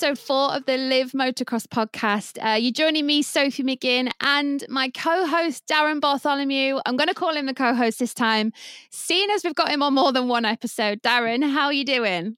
episode four of the Live Motocross podcast. Uh, you're joining me, Sophie McGinn, and my co host, Darren Bartholomew. I'm going to call him the co host this time, seeing as we've got him on more than one episode. Darren, how are you doing?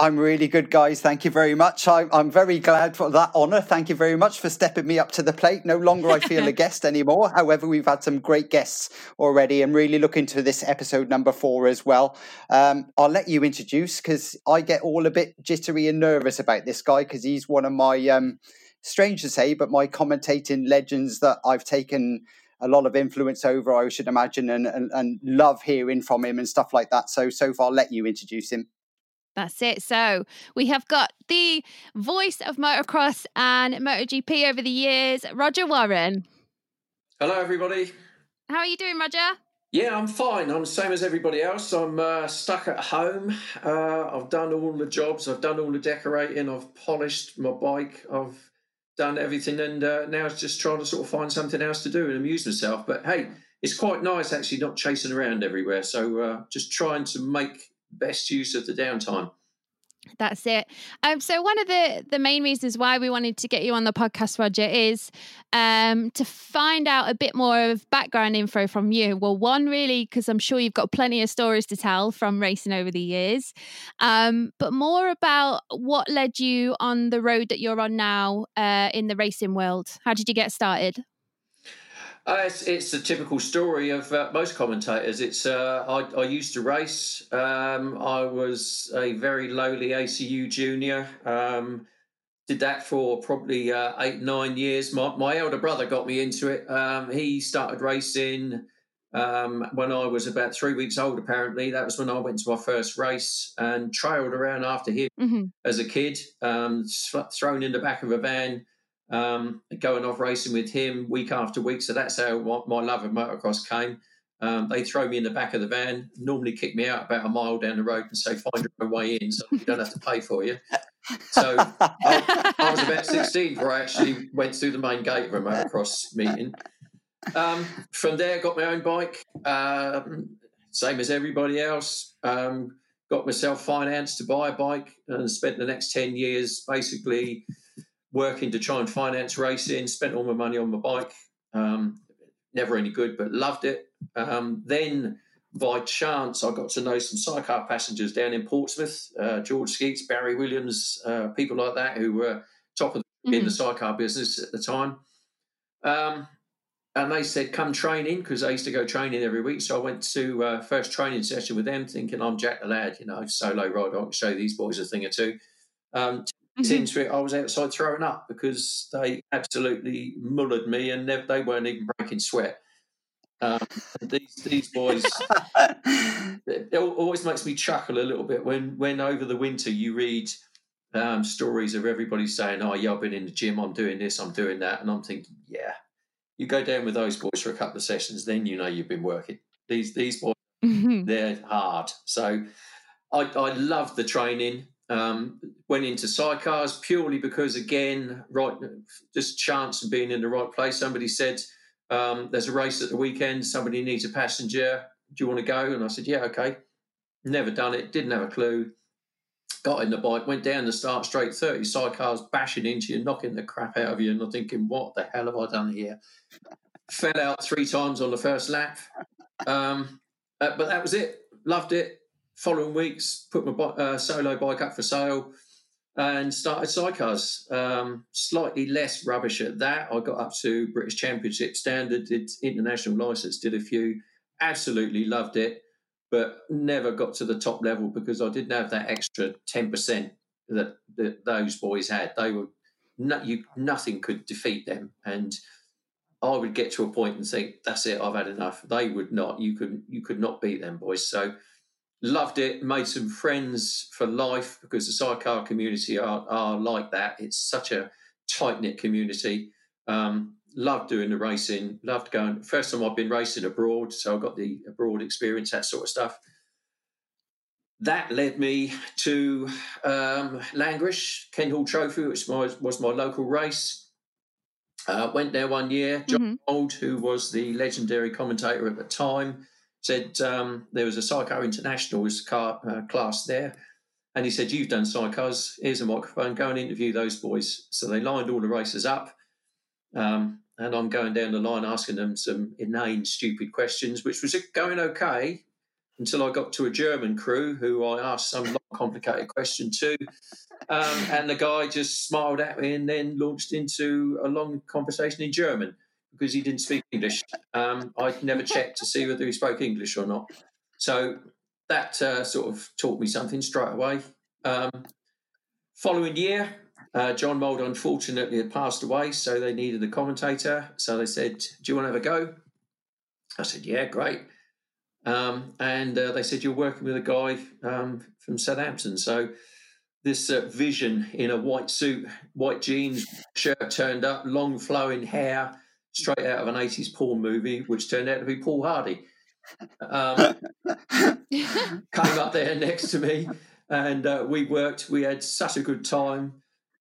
I'm really good, guys. Thank you very much. I, I'm very glad for that honour. Thank you very much for stepping me up to the plate. No longer I feel a guest anymore. However, we've had some great guests already and really looking to this episode number four as well. Um, I'll let you introduce because I get all a bit jittery and nervous about this guy because he's one of my, um, strange to say, but my commentating legends that I've taken a lot of influence over, I should imagine, and, and, and love hearing from him and stuff like that. So, so far, I'll let you introduce him. That's it. So we have got the voice of motocross and MotoGP over the years, Roger Warren. Hello, everybody. How are you doing, Roger? Yeah, I'm fine. I'm the same as everybody else. I'm uh, stuck at home. Uh, I've done all the jobs. I've done all the decorating. I've polished my bike. I've done everything, and uh, now it's just trying to sort of find something else to do and amuse myself. But hey, it's quite nice actually not chasing around everywhere. So uh, just trying to make best use of the downtime. That's it. Um, so one of the the main reasons why we wanted to get you on the podcast, Roger, is um, to find out a bit more of background info from you. Well, one really because I'm sure you've got plenty of stories to tell from racing over the years, um, but more about what led you on the road that you're on now uh, in the racing world. How did you get started? Uh, it's, it's a typical story of uh, most commentators. It's uh, I, I, used to race. Um, I was a very lowly ACU junior. Um, did that for probably uh, eight nine years. My, my elder brother got me into it. Um, he started racing um, when I was about three weeks old. Apparently, that was when I went to my first race and trailed around after him mm-hmm. as a kid. Um, thrown in the back of a van um, going off racing with him week after week. So that's how my love of motocross came. Um, they throw me in the back of the van, normally kick me out about a mile down the road and say, find your way in so we don't have to pay for you. So I, I, was about 16 before I actually went through the main gate of a motocross meeting. Um, from there, got my own bike, um, same as everybody else. Um, got myself financed to buy a bike and spent the next 10 years basically working to try and finance racing, spent all my money on my bike. Um, never any good, but loved it. Um, then, by chance, I got to know some sidecar passengers down in Portsmouth, uh, George Skeets, Barry Williams, uh, people like that who were top of the, mm-hmm. in the mm-hmm. sidecar business at the time. Um, and they said, come training, because I used to go training every week. So I went to uh, first training session with them, thinking I'm Jack the Lad, you know, solo ride. I can show these boys a thing or two. Um. Into it, I was outside throwing up because they absolutely mullered me and they, they weren't even breaking sweat. Um, these these boys, it always makes me chuckle a little bit when when over the winter you read um, stories of everybody saying, "Oh yeah, I've been in the gym, I'm doing this, I'm doing that," and I'm thinking, yeah, you go down with those boys for a couple of sessions, then you know you've been working. These these boys, mm-hmm. they're hard. So I I love the training. Um, went into sidecars purely because, again, right, just chance of being in the right place. Somebody said, um, "There's a race at the weekend. Somebody needs a passenger. Do you want to go?" And I said, "Yeah, okay." Never done it. Didn't have a clue. Got in the bike, went down the start straight, thirty sidecars bashing into you, knocking the crap out of you, and I'm thinking, "What the hell have I done here?" Fell out three times on the first lap, um, uh, but that was it. Loved it following weeks, put my uh, solo bike up for sale and started sidecars. Um, slightly less rubbish at that. I got up to British Championship standard, did international license, did a few. Absolutely loved it, but never got to the top level because I didn't have that extra ten percent that, that those boys had. They were no, you, nothing could defeat them, and I would get to a point and think, "That's it, I've had enough." They would not. You could you could not beat them boys. So loved it made some friends for life because the sidecar community are, are like that it's such a tight-knit community um, loved doing the racing loved going first time i've been racing abroad so i got the abroad experience that sort of stuff that led me to um, Langrish Hall Trophy, which was, was my local race. Uh, went there one year. John mm-hmm. Old, who was the legendary commentator at the time, said um, there was a Sidecar Internationals car, uh, class there, And he said, You've done cycles, here's a microphone, go and interview those boys. So they lined all the racers up. Um, and I'm going down the line asking them some inane, stupid questions, which was going okay until I got to a German crew who I asked some complicated question to. Um, and the guy just smiled at me and then launched into a long conversation in German because he didn't speak English. Um, I'd never checked to see whether he spoke English or not. So that uh, sort of taught me something straight away. Um, following year, uh, John Mould unfortunately had passed away, so they needed a commentator. So they said, Do you want to have a go? I said, Yeah, great. Um, and uh, they said, You're working with a guy um, from Southampton. So this uh, vision in a white suit, white jeans, shirt turned up, long flowing hair, straight out of an 80s porn movie, which turned out to be Paul Hardy. Um, came up there next to me and uh, we worked. We had such a good time.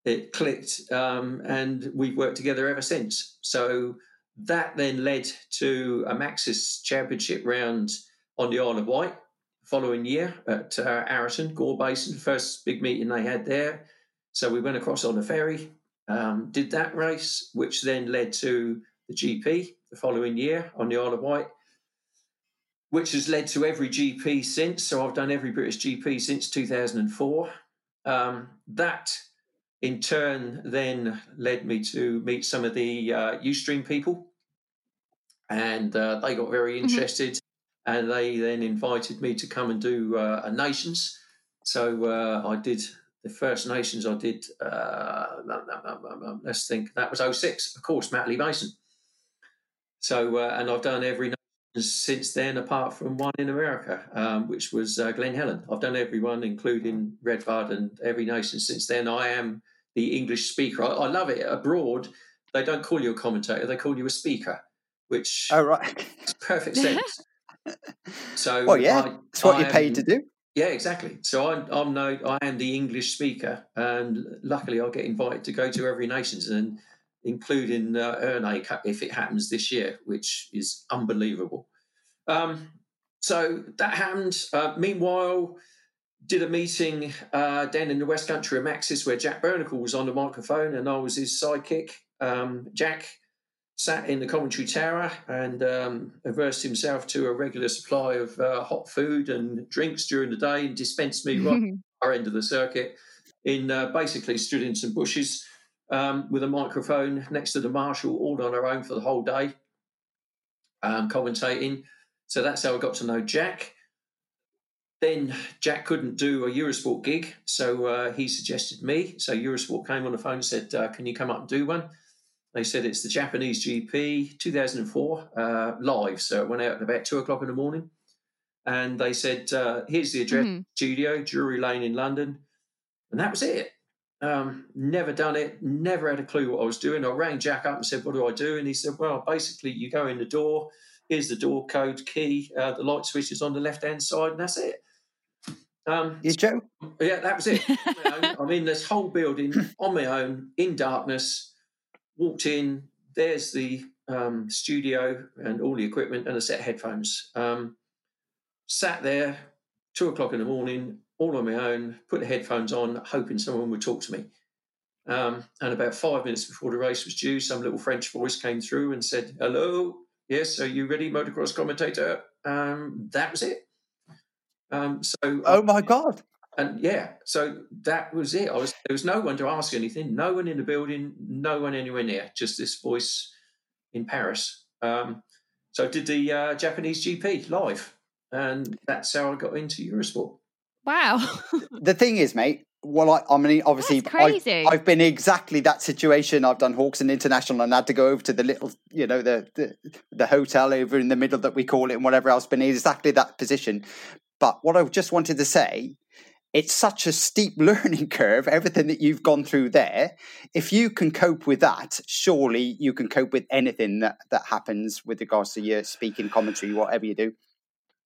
It clicked, um, and we've worked together ever since. So that then led to a Maxxis Championship round on the Isle of Wight following year at uh, Arreton, Gore Basin, first big meeting they had there. So we went across on a ferry, um, did that race, which then led to the GP the following year on the Isle of Wight which has led to every GP since. So I've done every British GP since 2004. Um, that in turn then led me to meet some of the uh, Youthstream people, and uh, they got very mm-hmm. interested, mm-hmm. and they then invited me to come and do uh, a Nations. So uh, I did the first Nations. I did. Uh, let's think. That was 06, of course, Matterley Basin. So uh, and I've done every since then, apart from one in America, um, which was uh, Glen Helen. I've done every one, including Redbud and every nation since then. I am the English speaker. I, I, love it. Abroad, they don't call you a commentator; they call you a speaker, which oh right, makes perfect sense. so, well, yeah, I, it's what I you're paid to do. Yeah, exactly. So I'm, I'm no, I am the English speaker, and luckily I get invited to go to every nations and including uh, Ernée if it happens this year, which is unbelievable. Um, so that happened. Uh, meanwhile, did a meeting uh, down in the West Country of Maxxis where Jack Burnicle was on the microphone and I was his sidekick. Um, Jack sat in the commentary tower and um, averse himself to a regular supply of uh, hot food and drinks during the day and dispensed me right at our end of the circuit in uh, basically stood in some bushes um, with a microphone next to the marshal, all on her own for the whole day, um, commentating. So that's how I got to know Jack. Then Jack couldn't do a Eurosport gig, so uh, he suggested me. So Eurosport came on the phone and said, uh, "Can you come up and do one?" They said it's the Japanese GP 2004 uh, live, so it went out at about two o'clock in the morning. And they said, uh, "Here's the address, mm-hmm. studio, Drury Lane in London," and that was it. Um, never done it, never had a clue what I was doing. I rang Jack up and said, What do I do? And he said, Well, basically, you go in the door, here's the door code key, uh, the light switch is on the left hand side, and that's it. Um, you Joe? Yeah, that was it. I'm in this whole building on my own in darkness. Walked in. There's the um, studio and all the equipment and a set of headphones. Um, sat there, two o'clock in the morning, all on my own, put the headphones on, hoping someone would talk to me. Um, and about five minutes before the race was due, some little French voice came through and said, Hello, yes, are you ready, motocross commentator? Um, that was it. Um, so, oh my God. And yeah, so that was it. I was there was no one to ask anything, no one in the building, no one anywhere near, just this voice in Paris. Um, so I did the uh, Japanese GP live, and that's how I got into Eurosport. Wow. the thing is, mate, well, I, I mean, obviously, I've, I've, been exactly that situation. I've done Hawkstone International and had to go over to the little, you know, the, the, the hotel over in the middle that we call it and whatever else. Been exactly that position. But what I just wanted to say, it's such a steep learning curve. Everything that you've gone through there. If you can cope with that, surely you can cope with anything that that happens with regards to your speaking, commentary, whatever you do.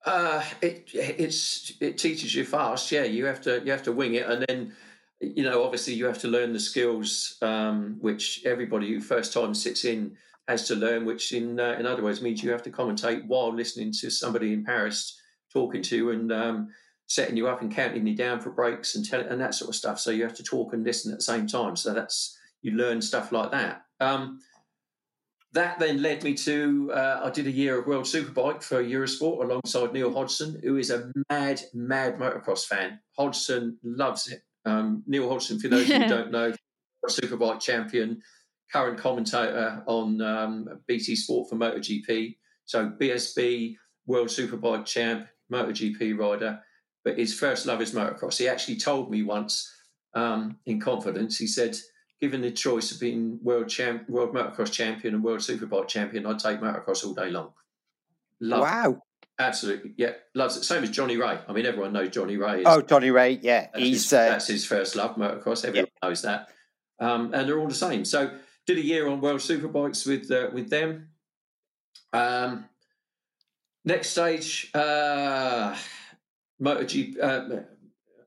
Uh, it it's it teaches you fast. Yeah, you have to you have to wing it, and then you know obviously you have to learn the skills um, which everybody who first time sits in has to learn. Which in uh, in other words means you have to commentate while listening to somebody in Paris talking to you and um, setting you up and counting you down for breaks and tell, and that sort of stuff. So you have to talk and listen at the same time. So that's you learn stuff like that. Um, that then led me to uh, I did a year of World Superbike for Eurosport alongside Neil Hodgson, who is a mad, mad motocross fan. Hodgson loves it. Um, Neil Hodgson, for those who don't know, Superbike champion, current commentator on um, BT Sport for MotoGP. So BSB World Superbike champ, MotoGP rider, but his first love is motocross. He actually told me once um, in confidence. He said given the choice of being world champ, world motocross champion and world superbike champion, I'd take motocross all day long. Love wow. It. Absolutely, yeah, loves it. Same as Johnny Rea. I mean, everyone knows Johnny Rea. Is, oh, Johnny Rea, yeah, that's he's his, uh, that's his first love, motocross. Everyone yeah. knows that, um, and they're all the same. So, did a year on World Superbikes with uh, with them. Um, next stage, uh, MotoGP, uh,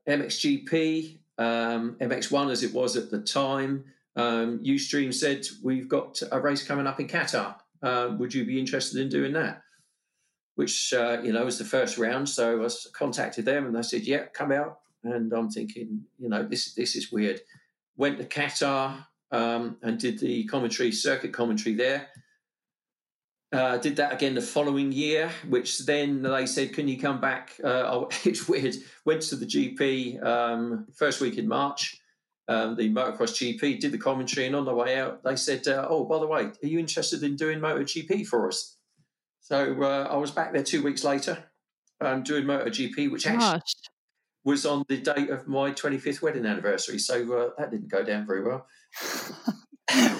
MXGP um, MX1 as it was at the time. Um, Youthstream said, We've got a race coming up in Qatar. Uh, would you be interested in doing that? Which, uh, you know, was the first round. So I contacted them and they said, Yeah, come out. And I'm thinking, you know, this, this is weird. Went to Qatar um, and did the commentary, circuit commentary there. Uh, did that again the following year, which then they said, "Can you come back?" Uh, oh, it's weird. Went to the GP um, first week in March, um, the motocross GP. Did the commentary, and on the way out, they said, uh, "Oh, by the way, are you interested in doing MotoGP for us?" So uh, I was back there two weeks later, um, doing MotoGP, which actually was on the date of my 25th wedding anniversary. So uh, that didn't go down very well.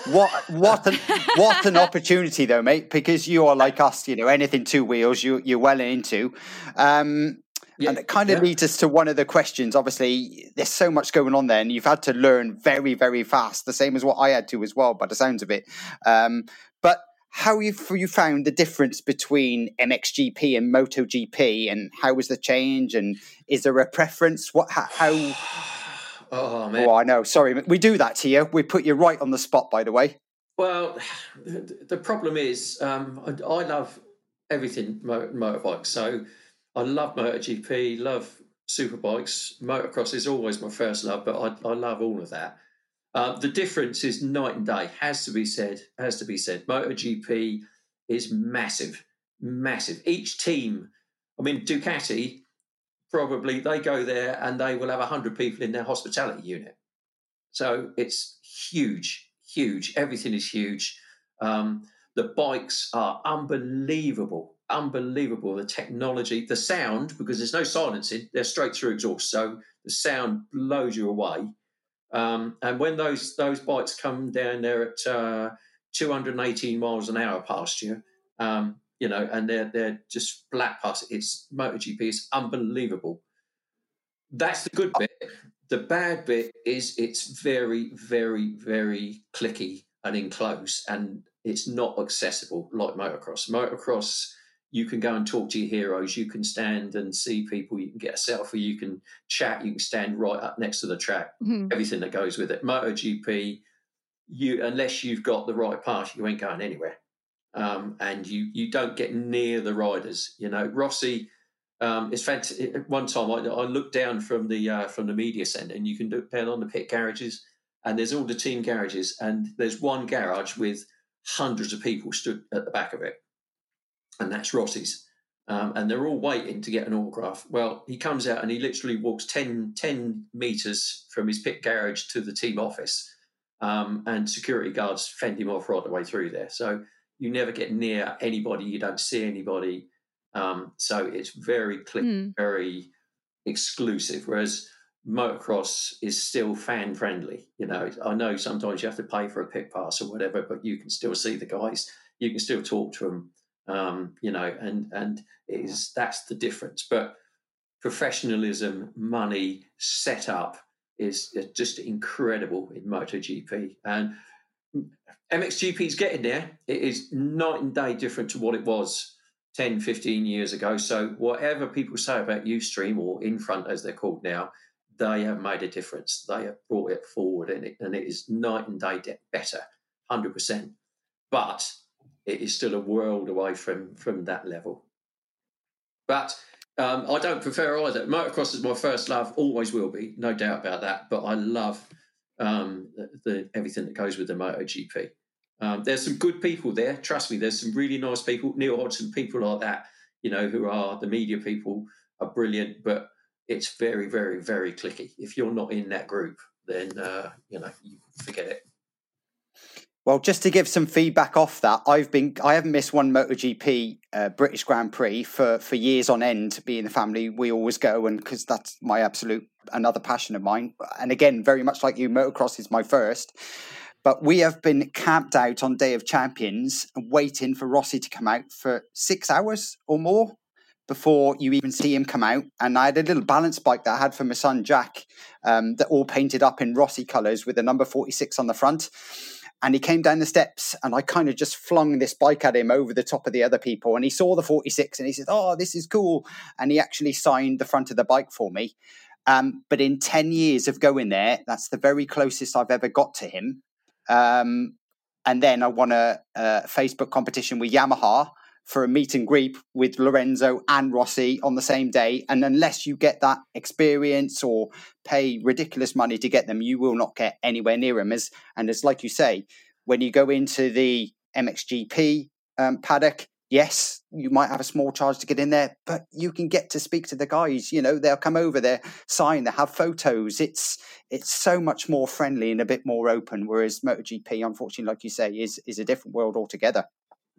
what what an what an opportunity though, mate, because you are like us, you know, anything two wheels you you're well into. Um yeah, and it kind of yeah. leads us to one of the questions. Obviously, there's so much going on there, and you've had to learn very, very fast, the same as what I had to as well, by the sounds of it. Um, but how have you found the difference between MXGP and MotoGP, and how was the change? And is there a preference? What how Oh man! Oh, I know. Sorry, we do that to you. We put you right on the spot. By the way. Well, the problem is, um, I, I, love everything motorbikes. So I love MotoGP, love superbikes. Motocross is always my first love, but I, I love all of that. Uh, the difference is night and day. Has to be said. Has to be said. MotoGP is massive, massive. Each team. I mean, Ducati probably they go there and they will have 100 people in their hospitality unit. So it's huge, huge. Everything is huge. Um, the bikes are unbelievable, unbelievable. The technology, the sound, because there's no silencing, they're straight through exhaust. So the sound blows you away. Um, and when those those bikes come down there at uh, 218 miles an hour past you, um, you know, and they're they're just flat past. It's MotoGP is unbelievable. That's the good bit. The bad bit is it's very, very, very clicky and enclosed, and it's not accessible like motocross. Motocross, you can go and talk to your heroes. You can stand and see people. You can get a selfie. You can chat. You can stand right up next to the track. Mm-hmm. Everything that goes with it. MotoGP, you unless you've got the right pass, you ain't going anywhere um, and you you don't get near the riders. You know, Rossi. Um, it's fantastic. One time I, I looked down from the uh, from the media centre, and you can look down on the pit garages, and there's all the team garages, and there's one garage with hundreds of people stood at the back of it, and that's Rossi's. Um, and they're all waiting to get an autograph. Well, he comes out and he literally walks 10, 10 meters from his pit garage to the team office, um, and security guards fend him off right the way through there. So you never get near anybody, you don't see anybody. Um, so it's very click, mm. very exclusive. Whereas motocross is still fan friendly. You know, I know sometimes you have to pay for a pit pass or whatever, but you can still see the guys. You can still talk to them. Um, you know, and and is that's the difference. But professionalism, money, setup is just incredible in MotoGP. And MXGP is getting there. It is night and day different to what it was 10, 15 years ago. So, whatever people say about Youthstream or Infront as they're called now, they have made a difference. They have brought it forward and it, and it is night and day better, 100%. But it is still a world away from, from that level. But Um, I don't prefer either. Motocross is my first love, always will be, no doubt about that. But I love um, the, the, everything that goes with the MotoGP. Um, there's some good people there. Trust me, there's some really nice people. Neil Hodgson, people like that, you know, who are the media people are brilliant. But it's very, very, very clicky. If you're not in that group, then uh, you know, you forget it. Well, just to give some feedback off that, I've been I haven't missed one MotoGP uh, British Grand Prix for for years on end. Being the family, we always go, and because that's my absolute another passion of mine. And again, very much like you, motocross is my first. But we have been camped out on Day of Champions, waiting for Rossi to come out for six hours or more before you even see him come out. And I had a little balance bike that I had for my son Jack, um, that all painted up in Rossi colours with the number forty six on the front and he came down the steps and I kind of just flung this bike at him over the top of the other people and he saw the 46 and he said, "Oh, this is cool." And he actually signed the front of the bike for me. Um, but in 10 years of going there, that's the very closest I've ever got to him. Um, and then I won a, a Facebook competition with Yamaha for a meet and greet with Lorenzo and Rossi on the same day. And unless you get that experience or pay ridiculous money to get them, you will not get anywhere near them. As and as like you say, when you go into the MXGP um, paddock, yes, you might have a small charge to get in there, but you can get to speak to the guys. You know, they'll come over, they sign, they have photos. It's it's so much more friendly and a bit more open. Whereas MotoGP, unfortunately, like you say, is is a different world altogether.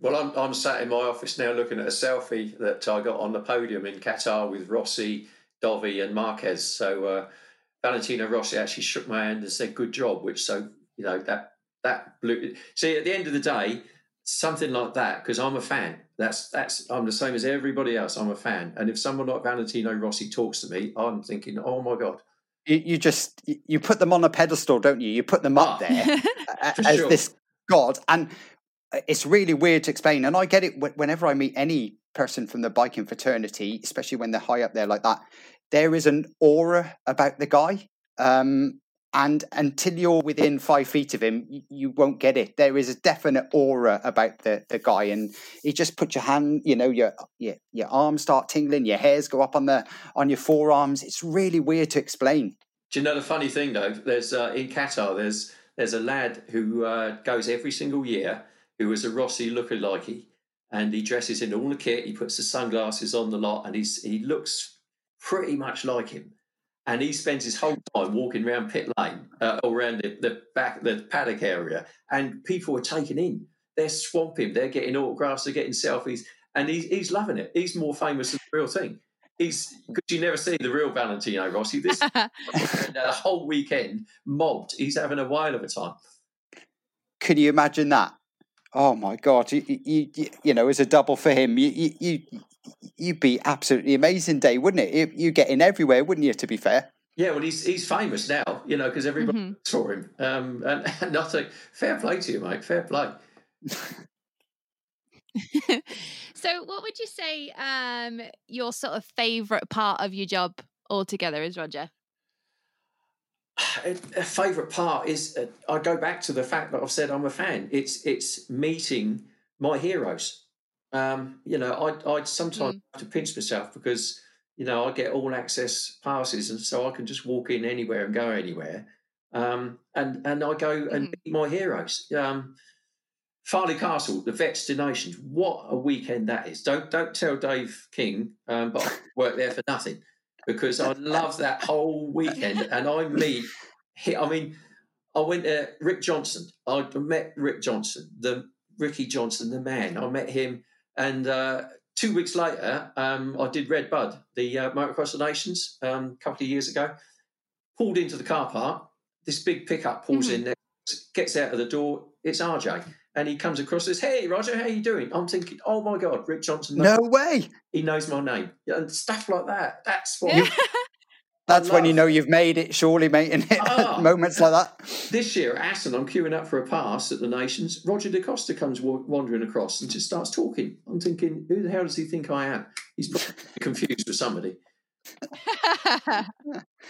Well, I'm, I'm sat in my office now looking at a selfie that I got on the podium in Qatar with Rossi, Dovi, and Marquez. So uh, Valentino Rossi actually shook my hand and said, "Good job." Which so you know that that blew. See, at the end of the day, something like that because I'm a fan. That's that's I'm the same as everybody else. I'm a fan, and if someone like Valentino Rossi talks to me, I'm thinking, "Oh my god." You, you just you put them on a pedestal, don't you? You put them up ah, there as sure. this god, and it's really weird to explain. And I get it whenever I meet any person from the biking fraternity, especially when they're high up there like that. There is an aura about the guy. Um, and until you're within five feet of him, you, won't get it. There is a definite aura about the, the guy, and he just put your hand, you know, your, your your arms start tingling, your hairs go up on the on your forearms. It's really weird to explain. Do you know the funny thing though? There's uh, in Qatar, there's there's a lad who uh, goes every single year who is a Rossi lookalike, and he dresses in all the kit. He puts the sunglasses on the lot, and he's he looks pretty much like him. And he spends his whole time walking around pit lane, uh, around the, the back, the paddock area, and people are taking in. They're swamping. They're getting autographs. They're getting selfies, and he's he's loving it. He's more famous than the real thing. He's because you never see the real Valentino Rossi. This the whole weekend mobbed. He's having a whale of a time. Can you imagine that? Oh my God! You, you, you know, as a double for him, you, you, you you'd be absolutely amazing, day, wouldn't it? You, you get in everywhere, wouldn't you? To be fair. Yeah, well, he's he's famous now, you know, because everybody mm-hmm. saw him. Um, and, and nothing. Fair play to you, mate. Fair play. so, what would you say um, your sort of favourite part of your job altogether is, Roger? a, a favourite part is uh, I go back to the fact that I've said I'm a fan. It's it's meeting my heroes. Um, you know, I I sometimes mm. have to pinch myself because you know I get all access passes, and so I can just walk in anywhere and go anywhere. Um, and and I go and mm. meet my heroes. Um, Farleigh Castle, the Vets What a weekend that is! Don't don't tell Dave King, um, but I work there for nothing because I love that whole weekend. And I meet, I mean, I went to Rick Johnson. I met Rick Johnson, the Ricky Johnson, the man. I met him, and uh, two weeks later, um, I did Red Bud, the uh, Motocross of Nations, um, a couple of years ago. Pulled into the car park. This big pickup pulls mm-hmm. in there, gets out of the door. It's RJ and he comes across as, "Hey, Roger, how you doing?" I'm thinking, "Oh my God, Rick Johnson! No way! He knows my name and stuff like that. That's what." You, that's when you know you've made it, surely, mate. In ah, moments like that. This year at Assen, I'm queuing up for a pass at the Nations. Roger De Coster comes wandering across and just starts talking. I'm thinking, who the hell does he think I am? He's confused with somebody.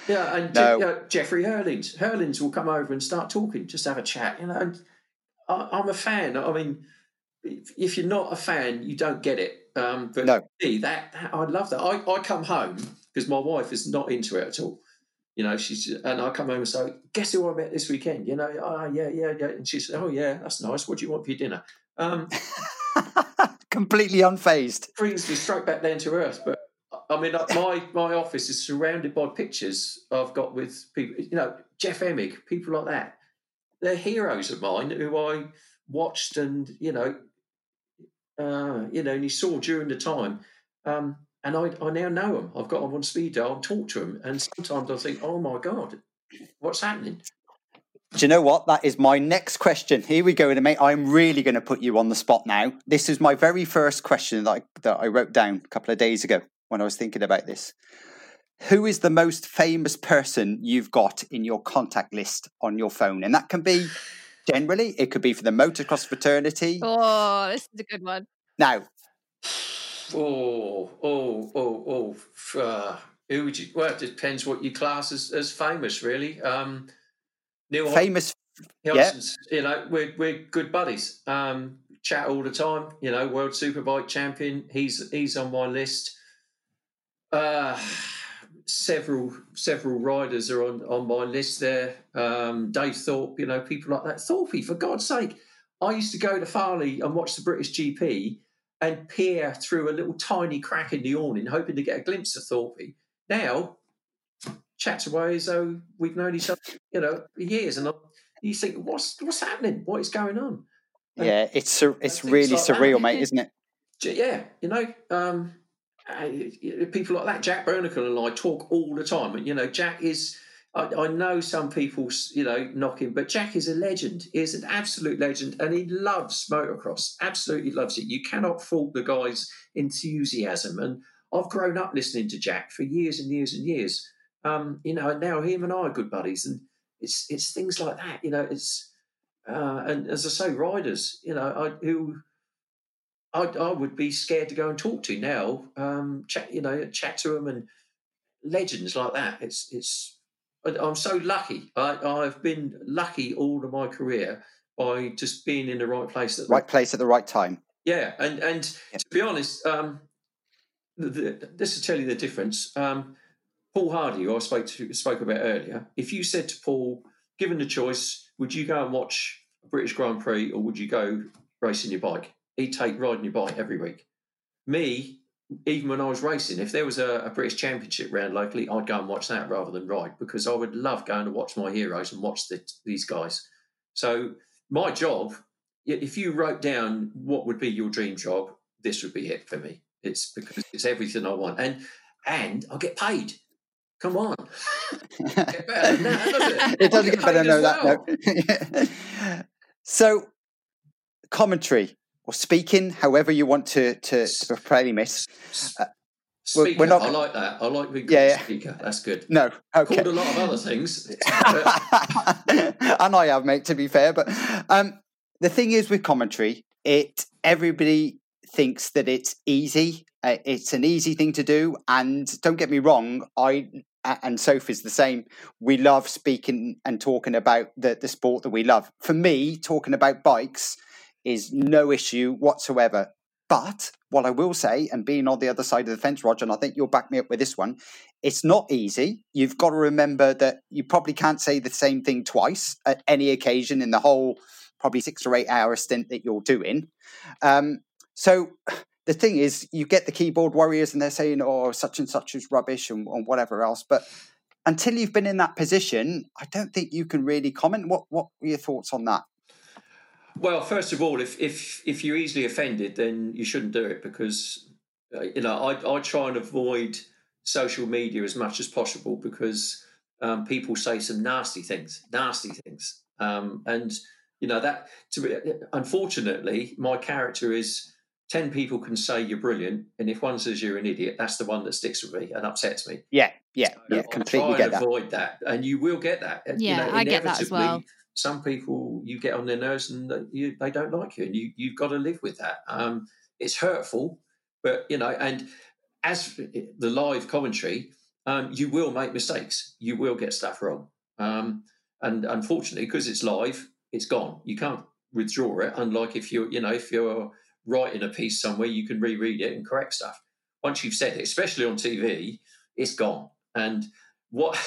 yeah, and no. Je- uh, Jeffrey Herlings. Herlings will come over and start talking, just have a chat, you know. And I, am a fan. I mean, if you're not a fan, you don't get it. Um, but No. me, that, that I love that. I, I come home because my wife is not into it at all. You know, she's and I come home and say, "Guess who I met this weekend?" You know, oh yeah, yeah, yeah. And she said, "Oh yeah, that's nice. What do you want for your dinner?" Um, Completely unfazed. brings me straight back down to earth. But I mean, my my office is surrounded by pictures I've got with people. You know, Jeff Emig, people like that. They're heroes of mine who I watched and you know, uh, you know, and you saw during the time. Um, and I, I now know them. I've got them on speed dial and talk to them. And sometimes I think, oh my god, what's happening? Do you know what? That is my next question. Here we go, mate. I'm really going to put you on the spot now. This is my very first question that I, that I wrote down a couple of days ago when I was thinking about this. Who is the most famous person you've got in your contact list on your phone? And that can be generally, it could be for the motocross fraternity. Oh, this is a good one. Now, Oh, oh, oh, oh. Uh, who would you? Well, it depends what you class as, as famous, really. Um, Neil famous. yeah. You know, we're we're good buddies. Um, chat all the time. You know, world superbike champion. He's he's on my list. Uh, several several riders are on on my list there. Um, Dave Thorpe, you know, people like that. Thorpe, for God's sake, I used to go to Farleigh and watch the British GP and peer through a little tiny crack in the awning, hoping to get a glimpse of Thorpe. Now, chats away as though we've known each other, you know, years, and I, you think, what's what's happening? What is going on? And Yeah, it's sur- it's really like that, surreal, mate, isn't it? Yeah, you know, um, people like that. Jack Burnicle and I talk all the time. And, you know, Jack is, I, I know some people, you know, knock him, but Jack is a legend. He is an absolute legend and he loves motocross, absolutely loves it. You cannot fault the guy's enthusiasm. And I've grown up listening to Jack for years and years and years. Um, you know, and now him and I are good buddies. And it's, it's things like that, you know, it's, uh, and as I say, riders, you know, I, who, I, I would be scared to go and talk to now. Um, chat, you know, chat to them and legends like that. It's it's. I'm so lucky. I, I've been lucky all of my career by just being in the right place at the Right place at the right time. yeah, and and to be honest, um, the, the, this will tell you the difference. Um, Paul Hardy, who I spoke to spoke about earlier, if you said to Paul, given the choice, would you go and watch a British Grand Prix or would you go racing your bike? He'd take riding your bike every week. Me, even when I was racing, if there was a, a British Championship round locally, I'd go and watch that rather than ride because I would love going to watch my heroes and watch the, these guys. So my job, if you wrote down what would be your dream job, this would be it for me. It's because it's everything I want, and and I get paid. Come on, Get better that, doesn't it? it doesn't get get better know as that. No. so, commentary or speaking, however you want to to, to this. Uh, we're- Speaker, we're not- I like that. I like being Yeah, yeah. speaker. That's good. No, okay. Called a lot of other things. and I have, mate. To be fair, but um, the thing is with commentary, it everybody thinks that it's easy. Uh, it's an easy thing to do, and don't get me wrong, I and Sophie's the same. We love speaking and talking about the the sport that we love. For me, talking about bikes is no issue whatsoever. But what I will say, and being on the other side of the fence, Roger, and I think you'll back me up with this one, it's not easy. You've got to remember that you probably can't say the same thing twice at any occasion in the whole probably six or eight hour stint that you're doing. Um, so the thing is, you get the keyboard warriors and they're saying, oh, such and such is rubbish and, and whatever else. But until you've been in that position, I don't think you can really comment. What What were your thoughts on that? Well, first of all, if if if you're easily offended, then you shouldn't do it because uh, you know I I try and avoid social media as much as possible because um, people say some nasty things, nasty things, um, and you know that. To be, unfortunately, my character is ten people can say you're brilliant, and if one says you're an idiot, that's the one that sticks with me and upsets me. Yeah, yeah, So yeah, I completely try get and that. avoid that, and you will get that. Uh, you Yeah, know, I get that as well. Some people you get on their nerves and you, they don't like you, and you you've got to live with that. Um, it's hurtful, but you know, and as the live commentary, um, you will make mistakes. You will get stuff wrong, um, and unfortunately, because it's live, it's gone. You can't withdraw it. Unlike if you're, you know, if you're writing a piece somewhere, you can reread it and correct stuff. Once you've said it, especially on TV, it's gone. And what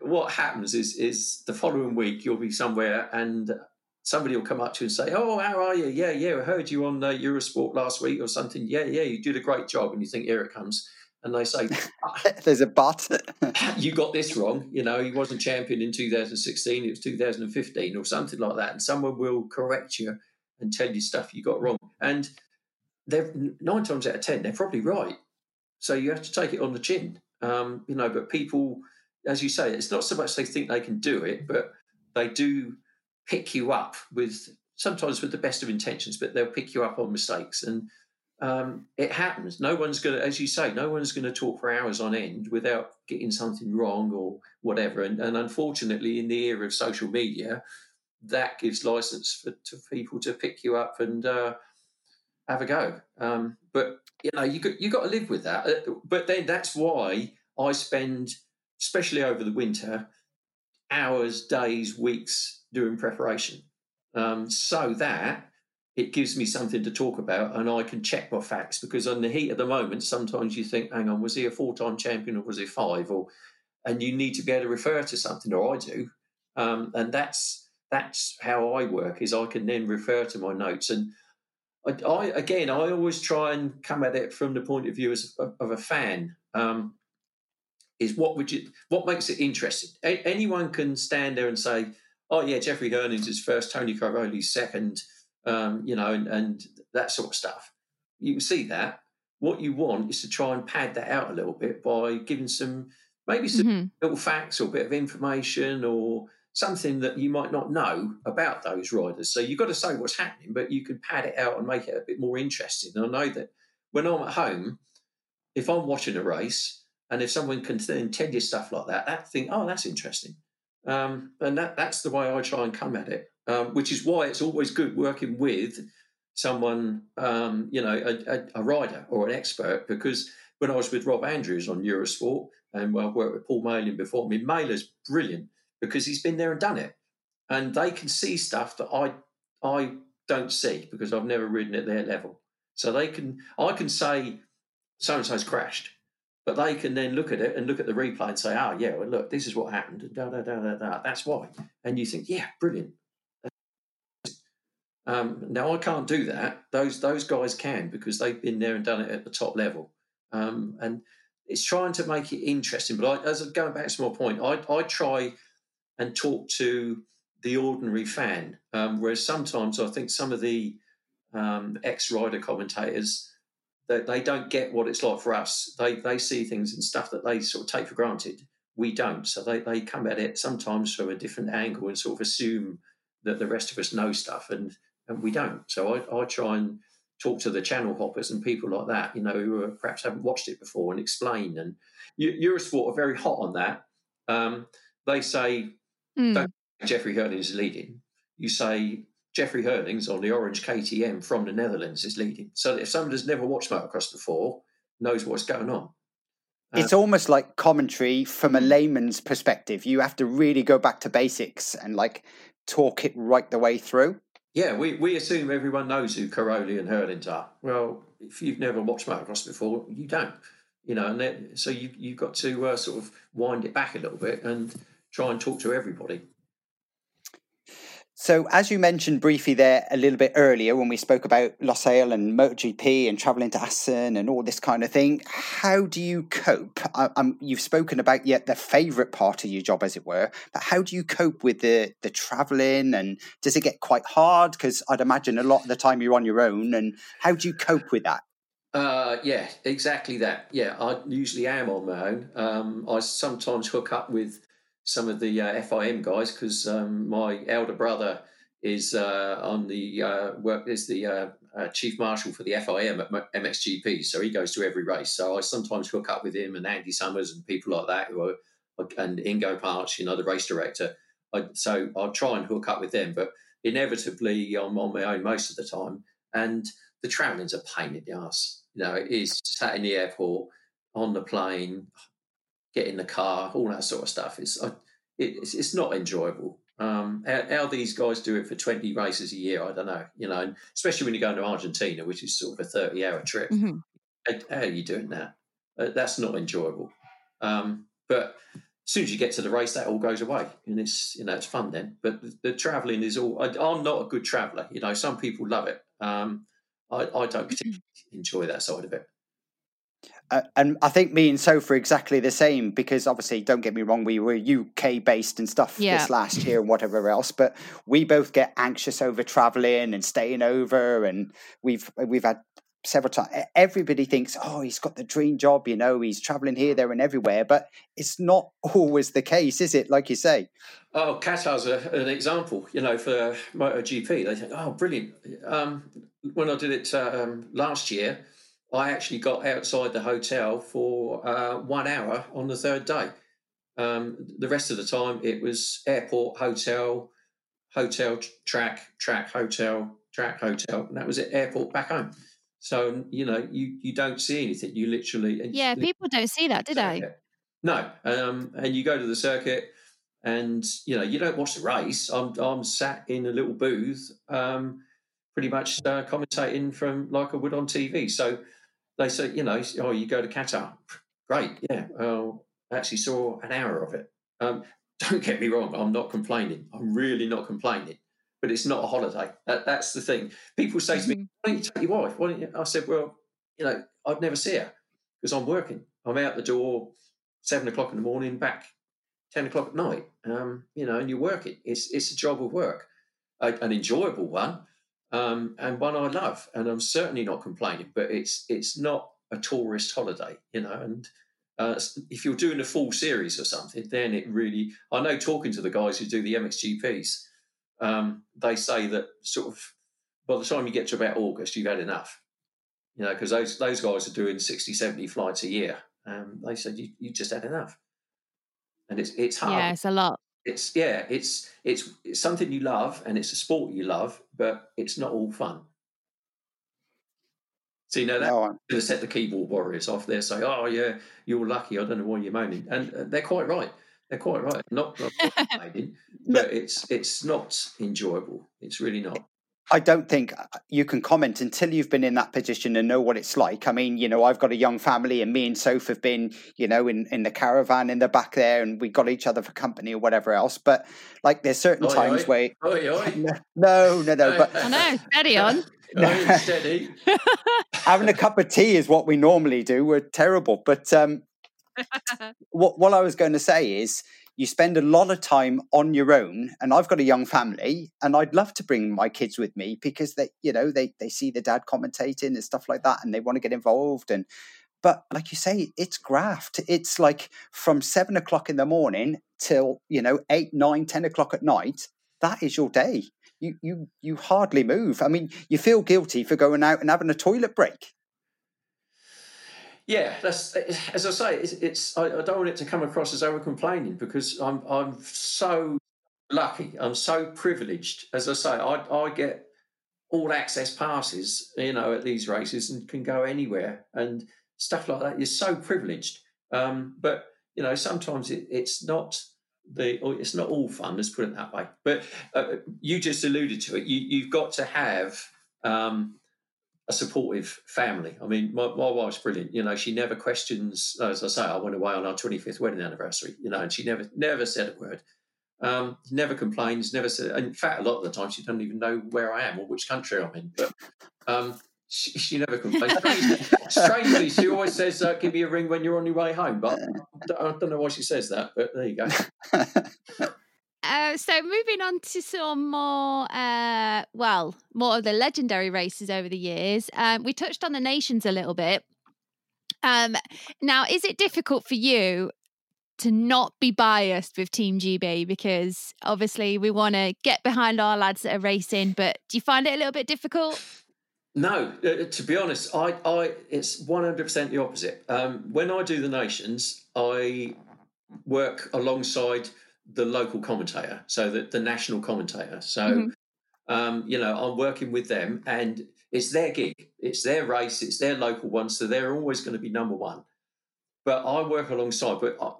what happens is is the following week you'll be somewhere and somebody will come up to you and say, "Oh, how are you? Yeah, yeah, I heard you on uh, Eurosport last week or something. Yeah, yeah, you did a great job." And you think, "Here it comes." And they say, "There's a but." you got this wrong. You know, he wasn't champion in 2016; it was 2015 or something like that. And someone will correct you and tell you stuff you got wrong. And they're nine times out of ten, they're probably right. So you have to take it on the chin. Um, you know, but people, as you say, it's not so much they think they can do it, but they do pick you up with sometimes with the best of intentions, but they'll pick you up on mistakes. And um, it happens. No one's going to, as you say, no one's going to talk for hours on end without getting something wrong or whatever. And, and unfortunately, in the era of social media, that gives license for to people to pick you up and uh, have a go. Um, but you know, you got you got to live with that. Uh, but then that's why I spend, especially over the winter, hours, days, weeks doing preparation, um, so that it gives me something to talk about and I can check my facts. Because on the heat of the moment, sometimes you think, "Hang on, was he a four-time champion or was he five? Or and you need to be able to refer to something, or I do, um, and that's that's how I work. Is I can then refer to my notes and. I, I, again, I always try and come at it from the point of view as, of, of a fan. Um, is what would you what makes it interesting? A- anyone can stand there and say, "Oh yeah, Jeffrey Herlings is first, Tony Cairoli second, um, you know, and, and that sort of stuff. You can see that. What you want is to try and pad that out a little bit by giving some maybe some mm-hmm. little facts or a bit of information or something that you might not know about those riders. So you've got to say what's happening, but you can pad it out and make it a bit more interesting. And I know that when I'm at home, if I'm watching a race, and if someone can then tell you stuff like that, that think, oh, that's interesting. Um, and that, that's the way I try and come at it, um, which is why it's always good working with someone, um, you know, a, a, a, rider or an expert. Because when I was with Rob Andrews on Eurosport, and I've worked with Paul Malin before, I mean, Malin's brilliant because he's been there and done it. And they can see stuff that I I don't see because I've never ridden at their level. So they can I can say so and so's crashed but they can then look at it and look at the replay and say, "Oh, yeah, well, look, this is what happened." Da, da, da, da, da. That's why. And you think, "Yeah, brilliant." Um, now I can't do that. Those those guys can because they've been there and done it at the top level. Um, and it's trying to make it interesting. But I, as I'm going back to my point, I, I try and talk to the ordinary fan, um, whereas sometimes I think some of the um, ex-rider commentators they, they don't get what it's like for us. They they see things and stuff that they sort of take for granted. We don't. So they, they come at it sometimes from a different angle and sort of assume that the rest of us know stuff and, and we don't. So I, I try and talk to the channel hoppers and people like that, you know, who perhaps haven't watched it before and explain. And Eurosport are very hot on that. Um, they say, mm. don't Jeffrey Herlings is leading. You say Jeffrey Herlings on the Orange KTM from the Netherlands is leading. So if someone has never watched motocross before, knows what's going on. Uh, it's almost like commentary from a layman's perspective. You have to really go back to basics and like talk it right the way through. Yeah, we, we assume everyone knows who Cairoli and Herlings are. Well, if you've never watched motocross before, you don't. You know, and so you you've got to uh, sort of wind it back a little bit and try and talk to everybody. So, as you mentioned briefly there a little bit earlier when we spoke about Losail and MotoGP and traveling to Assen and all this kind of thing, how do you cope? I, you've spoken about yet the favourite part of your job, as it were, but how do you cope with the the travelling and does it get quite hard? Because I'd imagine a lot of the time you're on your own, and how do you cope with that? Uh, yeah, exactly that. Yeah, I usually am on my own. Um, I sometimes hook up with some of the uh, FIM guys because um, my elder brother is uh, on the uh, work is the uh, uh, chief marshal for the FIM at MXGP, so he goes to every race. So I sometimes hook up with him and Andy Summers and people like that who are and Ingo Parch, you know, the race director. I, so I'll try and hook up with them, but inevitably I'm on my own most of the time, and the travelling's a pain in the ass. You know, it is sat in the airport on the plane get in the car, all that sort of stuff. It's it's, it's not enjoyable. Um, how, how, these guys do it for 20 races a year, I don't know. You know, especially when you go to Argentina, which is sort of a 30 hour trip. Mm-hmm. How, how, are you doing that? Uh, that's not enjoyable. Um, but as soon as you get to the race, that all goes away, and it's you know it's fun then. But the, the travelling is all. I, am not a good traveller. You know, some people love it. Um, I, I don't particularly enjoy that side of it. Uh, and I think me and Soph are exactly the same because obviously, don't get me wrong, we were UK based and stuff yeah. this last year and whatever else, but we both get anxious over traveling and staying over, and we've we've had several times. Everybody thinks, oh, he's got the dream job, you know, he's traveling here, there, and everywhere, but it's not always the case, is it? Like you say. Oh, Qatar's a, an example, you know, for MotoGP. They think, oh, brilliant. Um, when I did it um, last year I actually got outside the hotel for uh, one hour on the third day. Um, the rest of the time, it was airport, hotel, hotel, track, track, hotel, track, hotel, and that was it. Airport, back home. So you know, you you don't see anything. You literally yeah, people don't see that, do they? No, um, and you go to the circuit, and you know you don't watch the race. I'm I'm sat in a little booth, um, pretty much uh, commentating from like I would on TV. So they say, you know, oh, you go to Qatar, great, yeah. Well, I actually saw an hour of it. Um, don't get me wrong, I'm not complaining. I'm really not complaining. But it's not a holiday. That, that's the thing. People say to me, mm-hmm. "Why don't you take your wife?" Why don't you? I said, "Well, you know, I'd never see her because I'm working. I'm out the door seven o'clock in the morning, back ten o'clock at night. Um, you know, and you're working. It's it's a job of work, a, an enjoyable one um, and one I love, and I'm certainly not complaining. But it's it's not a tourist holiday, you know. And uh, if you're doing a full series or something, then it really. I know talking to the guys who do the MXGPs, um, they say that sort of by the time you get to about August, you've had enough, you know, because those those guys are doing 60, 70 flights a year. Um, they said you you just had enough, and it's it's hard. Yeah, it's a lot it's yeah, it's, it's it's something you love and it's a sport you love, but it's not all fun. So you know that no, to set the keyboard warriors off. They say, "Oh yeah, you're lucky. I don't know why you're moaning," and uh, they're quite right. They're quite right. Not, not moaning, but it's it's not enjoyable. It's really not. I don't think uh, you can comment until you've been in that position and know what it's like. I mean, you know, I've got a young family, and me and Soph have been, you know, in, in the caravan in the back there, and we got each other for company or whatever else. But like, there's certain oi, times oi. where oi, oi. no, no, no. But I know, steady on. No. steady. Having a cup of tea is what we normally do. We're terrible, but um, what what I was going to say is you spend a lot of time on your own and i've got a young family and i'd love to bring my kids with me because they you know they they see the dad commentating and stuff like that and they want to get involved and but like you say it's graft. It's like from seven o'clock in the morning till you know eight nine ten o'clock at night that is your day. You you you hardly move. I mean you feel guilty for going out and having a toilet break yeah, that's as I say. It's, it's I, I, don't want it to come across as over complaining because I'm I'm so lucky. I'm so privileged. As I say, I I get all access passes, you know, at these races and can go anywhere and stuff like that. You're so privileged. Um, but you know, sometimes it, it's not the it's not all fun. Let's put it that way. But uh, you just alluded to it. You you've got to have. Um, a supportive family. I mean, my, my wife's brilliant. You know, she never questions. As I say, I went away on our 25th wedding anniversary. You know, and she never never said a word. Um, never complains. Never said. In fact, a lot of the time, she doesn't even know where I am or which country I'm in. But um, she, she, never complains. Strangely, she always says, uh, "Give me a ring when you're on your way home." But I don't know why she says that. But there you go. Uh, so moving on to some more, uh, well, more of the legendary races over the years. Um, we touched on the nations a little bit. Um, now, is it difficult for you to not be biased with Team GB because obviously we want to get behind our lads that are racing, but do you find it a little bit difficult? No, uh, to be honest, I, I it's one hundred percent the opposite. Um, when I do the nations, I work alongside the local commentator, so the, the national commentator. So, mm-hmm. um, you know, I'm working with them and it's their gig, it's their race, it's their local one. So they're always going to be number one. But I work alongside, but I,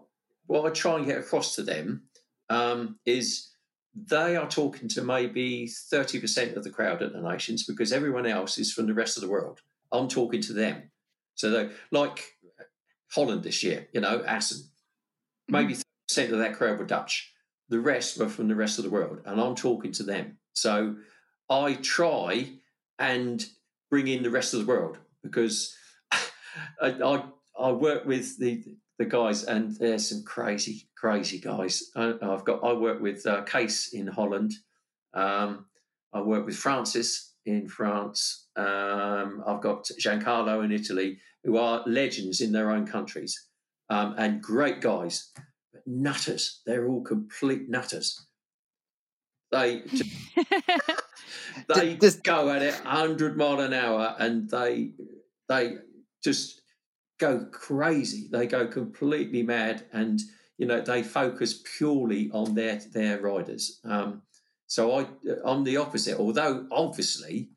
what I try and get across to them um, is they are talking to maybe 30% of the crowd at the nations because everyone else is from the rest of the world. I'm talking to them. So, they, like Holland this year, you know, Assen, maybe 30% mm-hmm. of that crowd were Dutch. The rest were from the rest of the world, and I'm talking to them. So, I try and bring in the rest of the world because I, I, I work with the the guys, and there's some crazy, crazy guys. I, have got I work with uh, Kees in Holland. Um, I work with Francis in France. Um, I've got Giancarlo in Italy, who are legends in their own countries um, and great guys, but nutters. They're all complete nutters. They they just go at it 100 mile an hour, and they they just go crazy. They go completely mad, and you know they focus purely on their their riders. Um, so I I'm the opposite. Although obviously,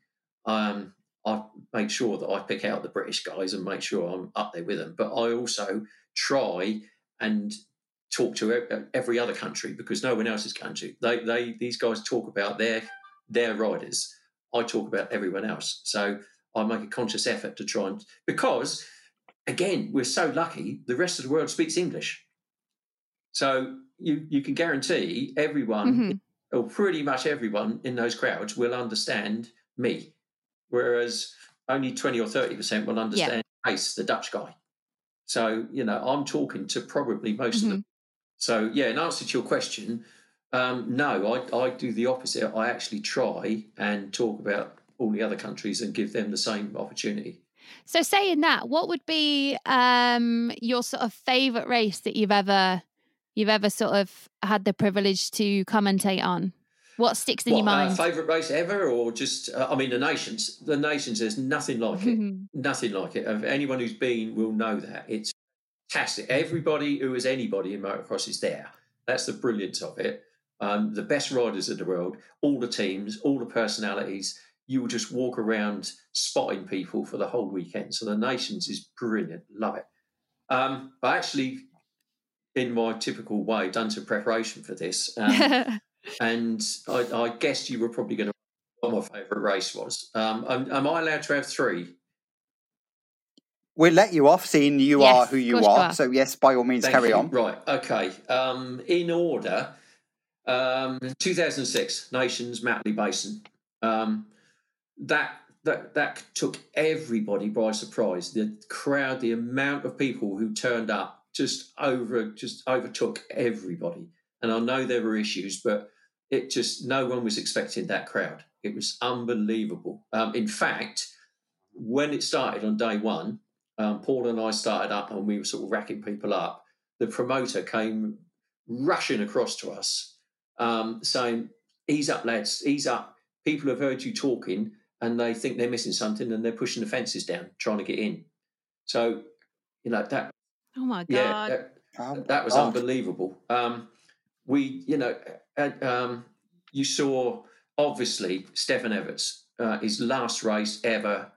um, I make sure that I pick out the British guys and make sure I'm up there with them. But I also try and talk to every other country because no one else is going to. They they these guys talk about their their riders. I talk about everyone else. So I make a conscious effort to try and because again, we're so lucky, the rest of the world speaks English. So you, you can guarantee everyone, mm-hmm. or pretty much everyone in those crowds, will understand me. Whereas only 20 or 30% will understand yeah. Ace, the Dutch guy. So, you know, I'm talking to probably most mm-hmm. of them. So, yeah, in answer to your question, um, no, I, I do the opposite. I actually try and talk about all the other countries and give them the same opportunity. So, saying that, what would be um, your sort of favourite race that you've ever you've ever sort of had the privilege to commentate on? What sticks in what, your uh, mind? Uh, favorite race ever, or just uh, I mean the nations. The nations. There's nothing like it. nothing like it. Anyone who's been will know that it's fantastic. Everybody who is anybody in motocross is there. That's the brilliance of it. Um, the best riders in the world, all the teams, all the personalities you will just walk around spotting people for the whole weekend. So the Nations is brilliant. Love it. Um, I actually, in my typical way, done some preparation for this. Um, and I, I guessed you were probably going to what my favourite race was. Um, am, am, I allowed to have three? We'll let you off, seeing you yes, are who you are. you are. So yes, by all means, Thank carry you. on. Right. Okay. Um, in order, um, 2006 Nations Matterley Basin. Um, that that that took everybody by surprise. The crowd, the amount of people who turned up, just over just overtook everybody. And I know there were issues, but it just no one was expecting that crowd. It was unbelievable. Um, in fact, when it started on day one, um, Paul and I started up, and we were sort of racking people up. The promoter came rushing across to us, um, saying, "Ease up, lads! Ease up! People have heard you talking." and they think they're missing something and they're pushing the fences down trying to get in. So, you know that. Oh my god! Yeah, that, oh that was unbelievable. Um, we, you know, um, you saw obviously Stefan Everts, uh, his last race ever,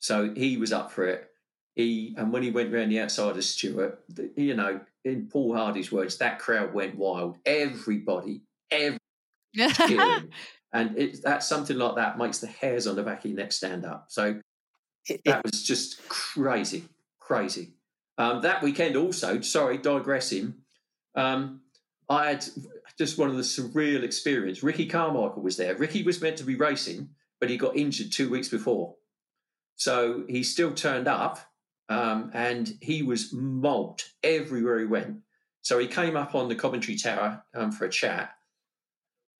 so he was up for it. He and when he went round the outside of Stewart, you know, in Paul Hardy's words, that crowd went wild. Everybody, every and it, that something like that makes the hairs on the back of your neck stand up. So it, that was just crazy, crazy. Um, that weekend also, sorry, digressing. Um, I had just one of the surreal experience. Ricky Carmichael was there. Ricky was meant to be racing, but he got injured two weeks before, so he still turned up, um, and he was mobbed everywhere he went. So he came up on the commentary tower um, for a chat.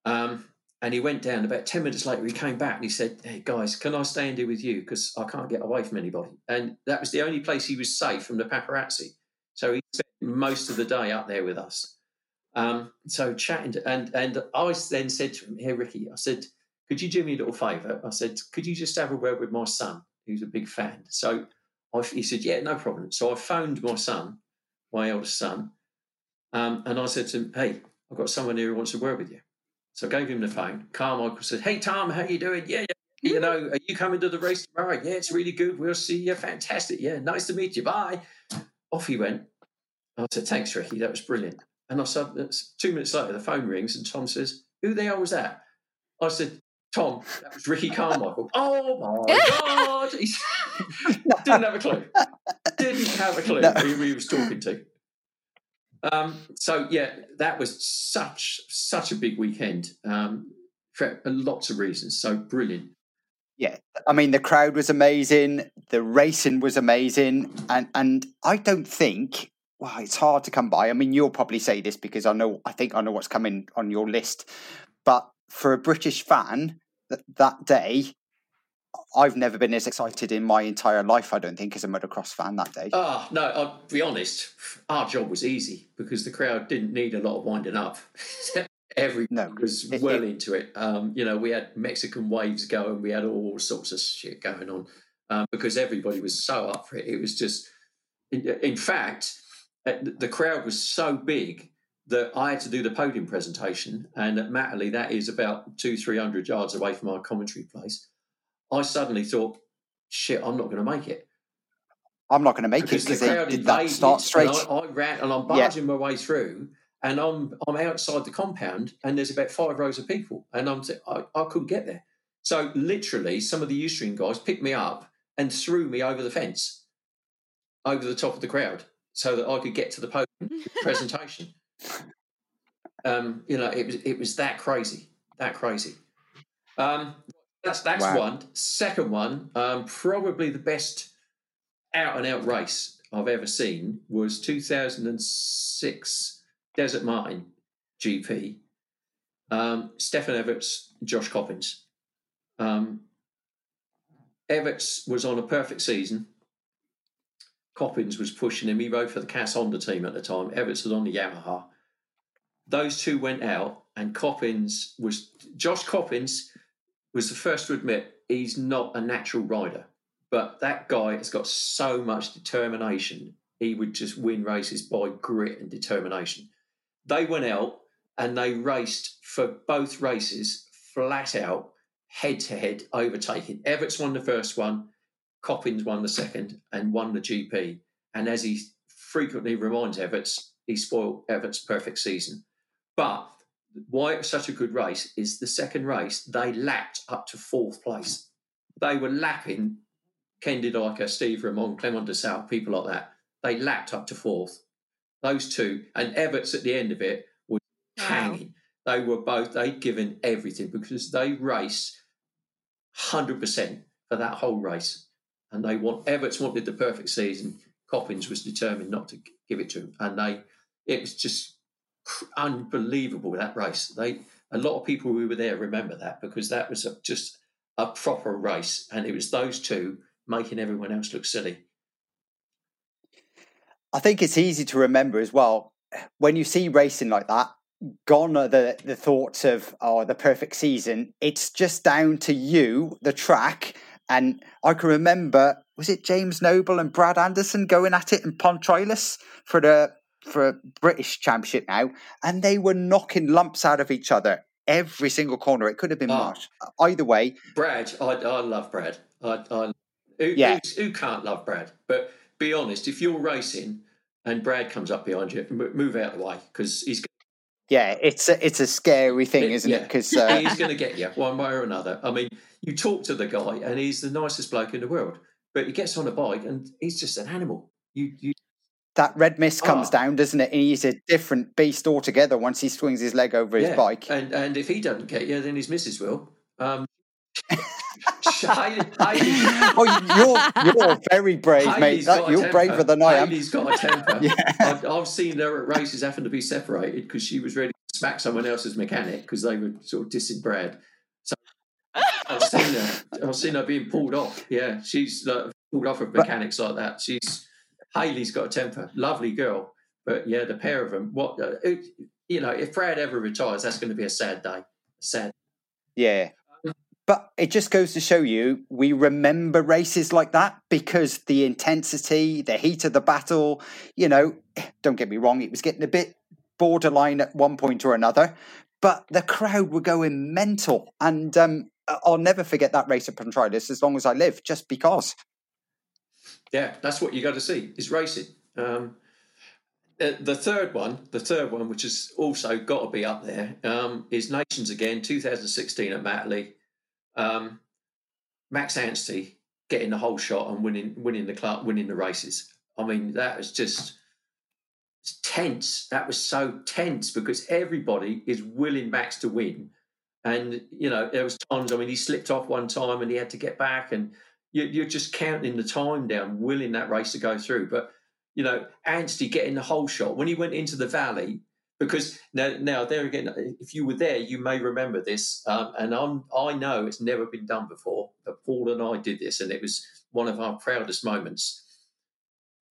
Um, and he went down. About 10 minutes later, he came back and he said, Hey, guys, can I stay and do with you? Because I can't get away from anybody. And that was the only place he was safe from the paparazzi. So he spent most of the day up there with us. Um, so chatting, to, and, and I then said to him, Hey, Ricky, I said, Could you do me a little favour? I said, Could you just have a word with my son, who's a big fan? So I, he said, Yeah, no problem. So I phoned my son, my eldest son, um, and I said to him, Hey, I've got someone here who wants to work with you. So I gave him the phone. Carmichael said, "Hey Tom, how you doing? Yeah, yeah. You know, are you coming to the race tomorrow? Yeah, it's really good. We'll see you. Fantastic. Yeah, nice to meet you. Bye." Off he went. I said, "Thanks, Ricky. That was brilliant." And I said, two minutes later, the phone rings, and Tom says, who the hell was that? I said, Tom, that was Ricky Carmichael. oh my God. He didn't have a clue. Didn't have a clue no. who he was talking to. Um, so yeah, that was such such a big weekend um, for lots of reasons. So brilliant. Yeah, I mean the crowd was amazing, the racing was amazing, and and I don't think well, it's hard to come by. I mean, you'll probably say this because I know I think I know what's coming on your list, but for a British fan, that that day, I've never been as excited in my entire life. I don't think as a motocross fan that day. Ah, oh, no, I'll be honest. Our job was easy because the crowd didn't need a lot of winding up. Everyone no, was it, well it, into it. Um, you know, we had Mexican waves going, we had all sorts of shit going on um, because everybody was so up for it. It was just, in, in fact, uh, the crowd was so big that I had to do the podium presentation, and at Matterley, that is about two, three hundred yards away from our commentary place. I suddenly thought, "Shit, I'm not going to make it." I'm not going to make because it because the crowd did that start straight. I, I, ran and I'm barging yeah. my way through, and I'm I'm outside the compound, and there's about five rows of people, and I'm I, I couldn't get there. So literally, some of the Youthstream guys picked me up and threw me over the fence, over the top of the crowd, so that I could get to the podium presentation. Um, you know, it was it was that crazy, that crazy. Um, that's that's wow. one. Second one, um, probably the best out and out race I've ever seen was 2006 Desertmartin GP. Um, Stefan Everts, Josh Coppins. Um, Everts was on a perfect season. Coppins was pushing him. He rode for the CAS Honda team at the time. Everts was on the Yamaha those two went out, and Coppins was Josh Coppins was the first to admit he's not a natural rider, but that guy has got so much determination. He would just win races by grit and determination. They went out and they raced for both races flat out, head to head, overtaking. Everts won the first one, Coppins won the second, and won the GP. And as he frequently reminds Everts, he spoiled Everts' perfect season. But why it was such a good race is the second race, they lapped up to fourth place. They were lapping Ken De Dycker, Steve Ramon, Clement Desalle, people like that. They lapped up to fourth. Those two, and Everts at the end of it was wow. hanging. They were both, they'd given everything because they raced 100% for that whole race. And they want, Everts wanted the perfect season. Coppins was determined not to give it to him. And they, it was just unbelievable that race. They a lot of people who were there remember that because that was a, just a proper race, and it was those two making everyone else look silly. I think it's easy to remember as well when you see racing like that. Gone are the the thoughts of oh the perfect season. It's just down to you, the track, and I can remember was it James Noble and Brad Anderson going at it in Pontrilas for the for a British Championship now, and they were knocking lumps out of each other every single corner. It could have been oh, Marsh. Either way, Brad, I, I love Brad. I, I who, yeah. who can't love Brad? But be honest, if you're racing and Brad comes up behind you, move out of the way because he's. Yeah, it's a, it's a scary thing, isn't yeah. it? Because uh... he's going to get you one way or another. I mean, you talk to the guy, and he's the nicest bloke in the world, but he gets on a bike, and he's just an animal. You you that red mist comes oh. down, doesn't it? And he's a different beast altogether once he swings his leg over yeah. his bike. And and if he doesn't get you, then his missus will. Um, oh, you're you're very brave, mate. That, you're braver than I am. Hayley's got a temper. yeah. I've, I've, seen her at races having to be separated because she was ready to smack someone else's mechanic because they were sort of dissing Brad. So I've seen her. I've seen her being pulled off. Yeah, she's like, pulled off of mechanics like that. She's Haley's got a temper, lovely girl, but yeah, the pair of them. What uh, it, you know, if Brad ever retires, that's going to be a sad day. Sad. Yeah. But it just goes to show you we remember races like that because the intensity, the heat of the battle, you know, don't get me wrong, it was getting a bit borderline at one point or another, but the crowd were going mental. And um, I'll never forget that race at Pontrilas as long as I live, just because yeah, that's what you got to see is racing. Um, uh, the third one, the third one, which has also got to be up there, um, is Nations again, 2016 at Matterley. Um, Max Anstie getting the holeshot and winning, winning the club, winning the races. I mean, that was just tense. That was so tense because everybody is willing Max to win, and you know there was times. I mean, he slipped off one time and he had to get back, and you, are just counting the time down, willing that race to go through. But you know, Anstey getting the holeshot when he went into the valley. Because now, now there again, if you were there, you may remember this, um, and I'm, I know it's never been done before. But Paul and I did this, and it was one of our proudest moments.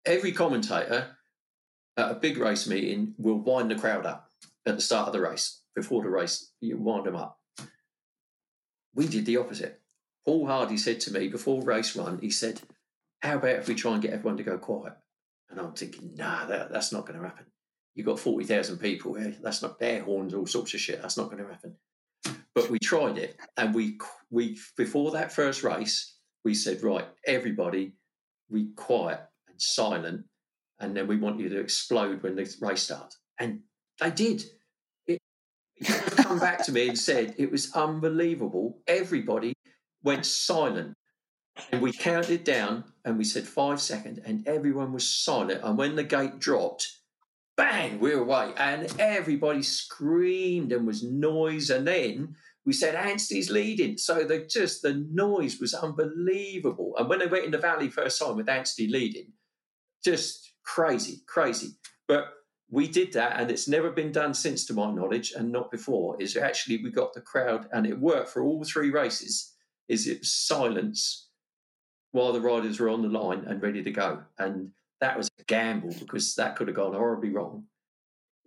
Every commentator at a big race meeting will wind the crowd up at the start of the race. Before the race, you wind them up. We did the opposite. Paul Hardy said to me before race one, he said, How about if we try and get everyone to go quiet? And I'm thinking, nah, that, that's not going to happen. You've got 40,000 people here. That's not air horns, all sorts of shit. That's not going to happen. But we tried it. And we, we, before that first race, we said, right, everybody, be quiet and silent. And then we want you to explode when the race starts. And they did. It, come back to me and said it was unbelievable. Everybody went silent and we counted down and we said five seconds, and everyone was silent. And when the gate dropped, bang, we were away. And everybody screamed and was noise. And then we said, Anstie's leading. So the just the noise was unbelievable. And when they went in the valley first time with Anstey leading, just crazy, crazy. But we did that, and it's never been done since, to my knowledge, and not before. Is actually we got the crowd, and it worked for all three races. Is it silence while the riders were on the line and ready to go. And that was a gamble because that could have gone horribly wrong.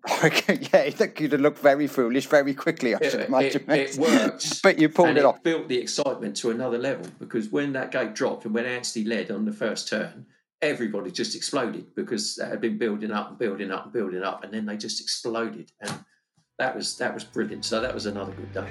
yeah, that could have looked very foolish very quickly, I should it, imagine. It, it worked. but you pulled it, it off. built the excitement to another level because when that gate dropped and when Anstie led on the first turn, everybody just exploded because that had been building up and building up and building up, and then they just exploded. And that was that was brilliant. So that was another good day.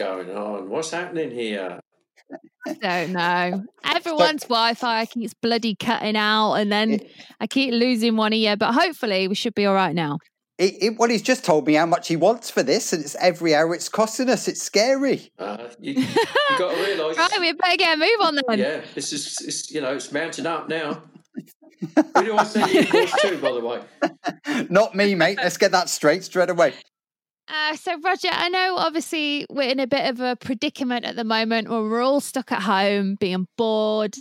Going on? What's happening here? I don't know. Everyone's Wi Fi keeps bloody cutting out, and then I keep losing one of you, but hopefully we should be all right now. It, it, well, he's just told me how much he wants for this, and it's every hour it's costing us. It's scary. Uh, you, you got to realise. right, we better get a move on then. Yeah, this is, it's, you know, it's mounting up now. Who do I send you course to, by the way? Not me, mate. Let's get that straight straight away. Uh, so, Roger, I know obviously we're in a bit of a predicament at the moment where we're all stuck at home being bored.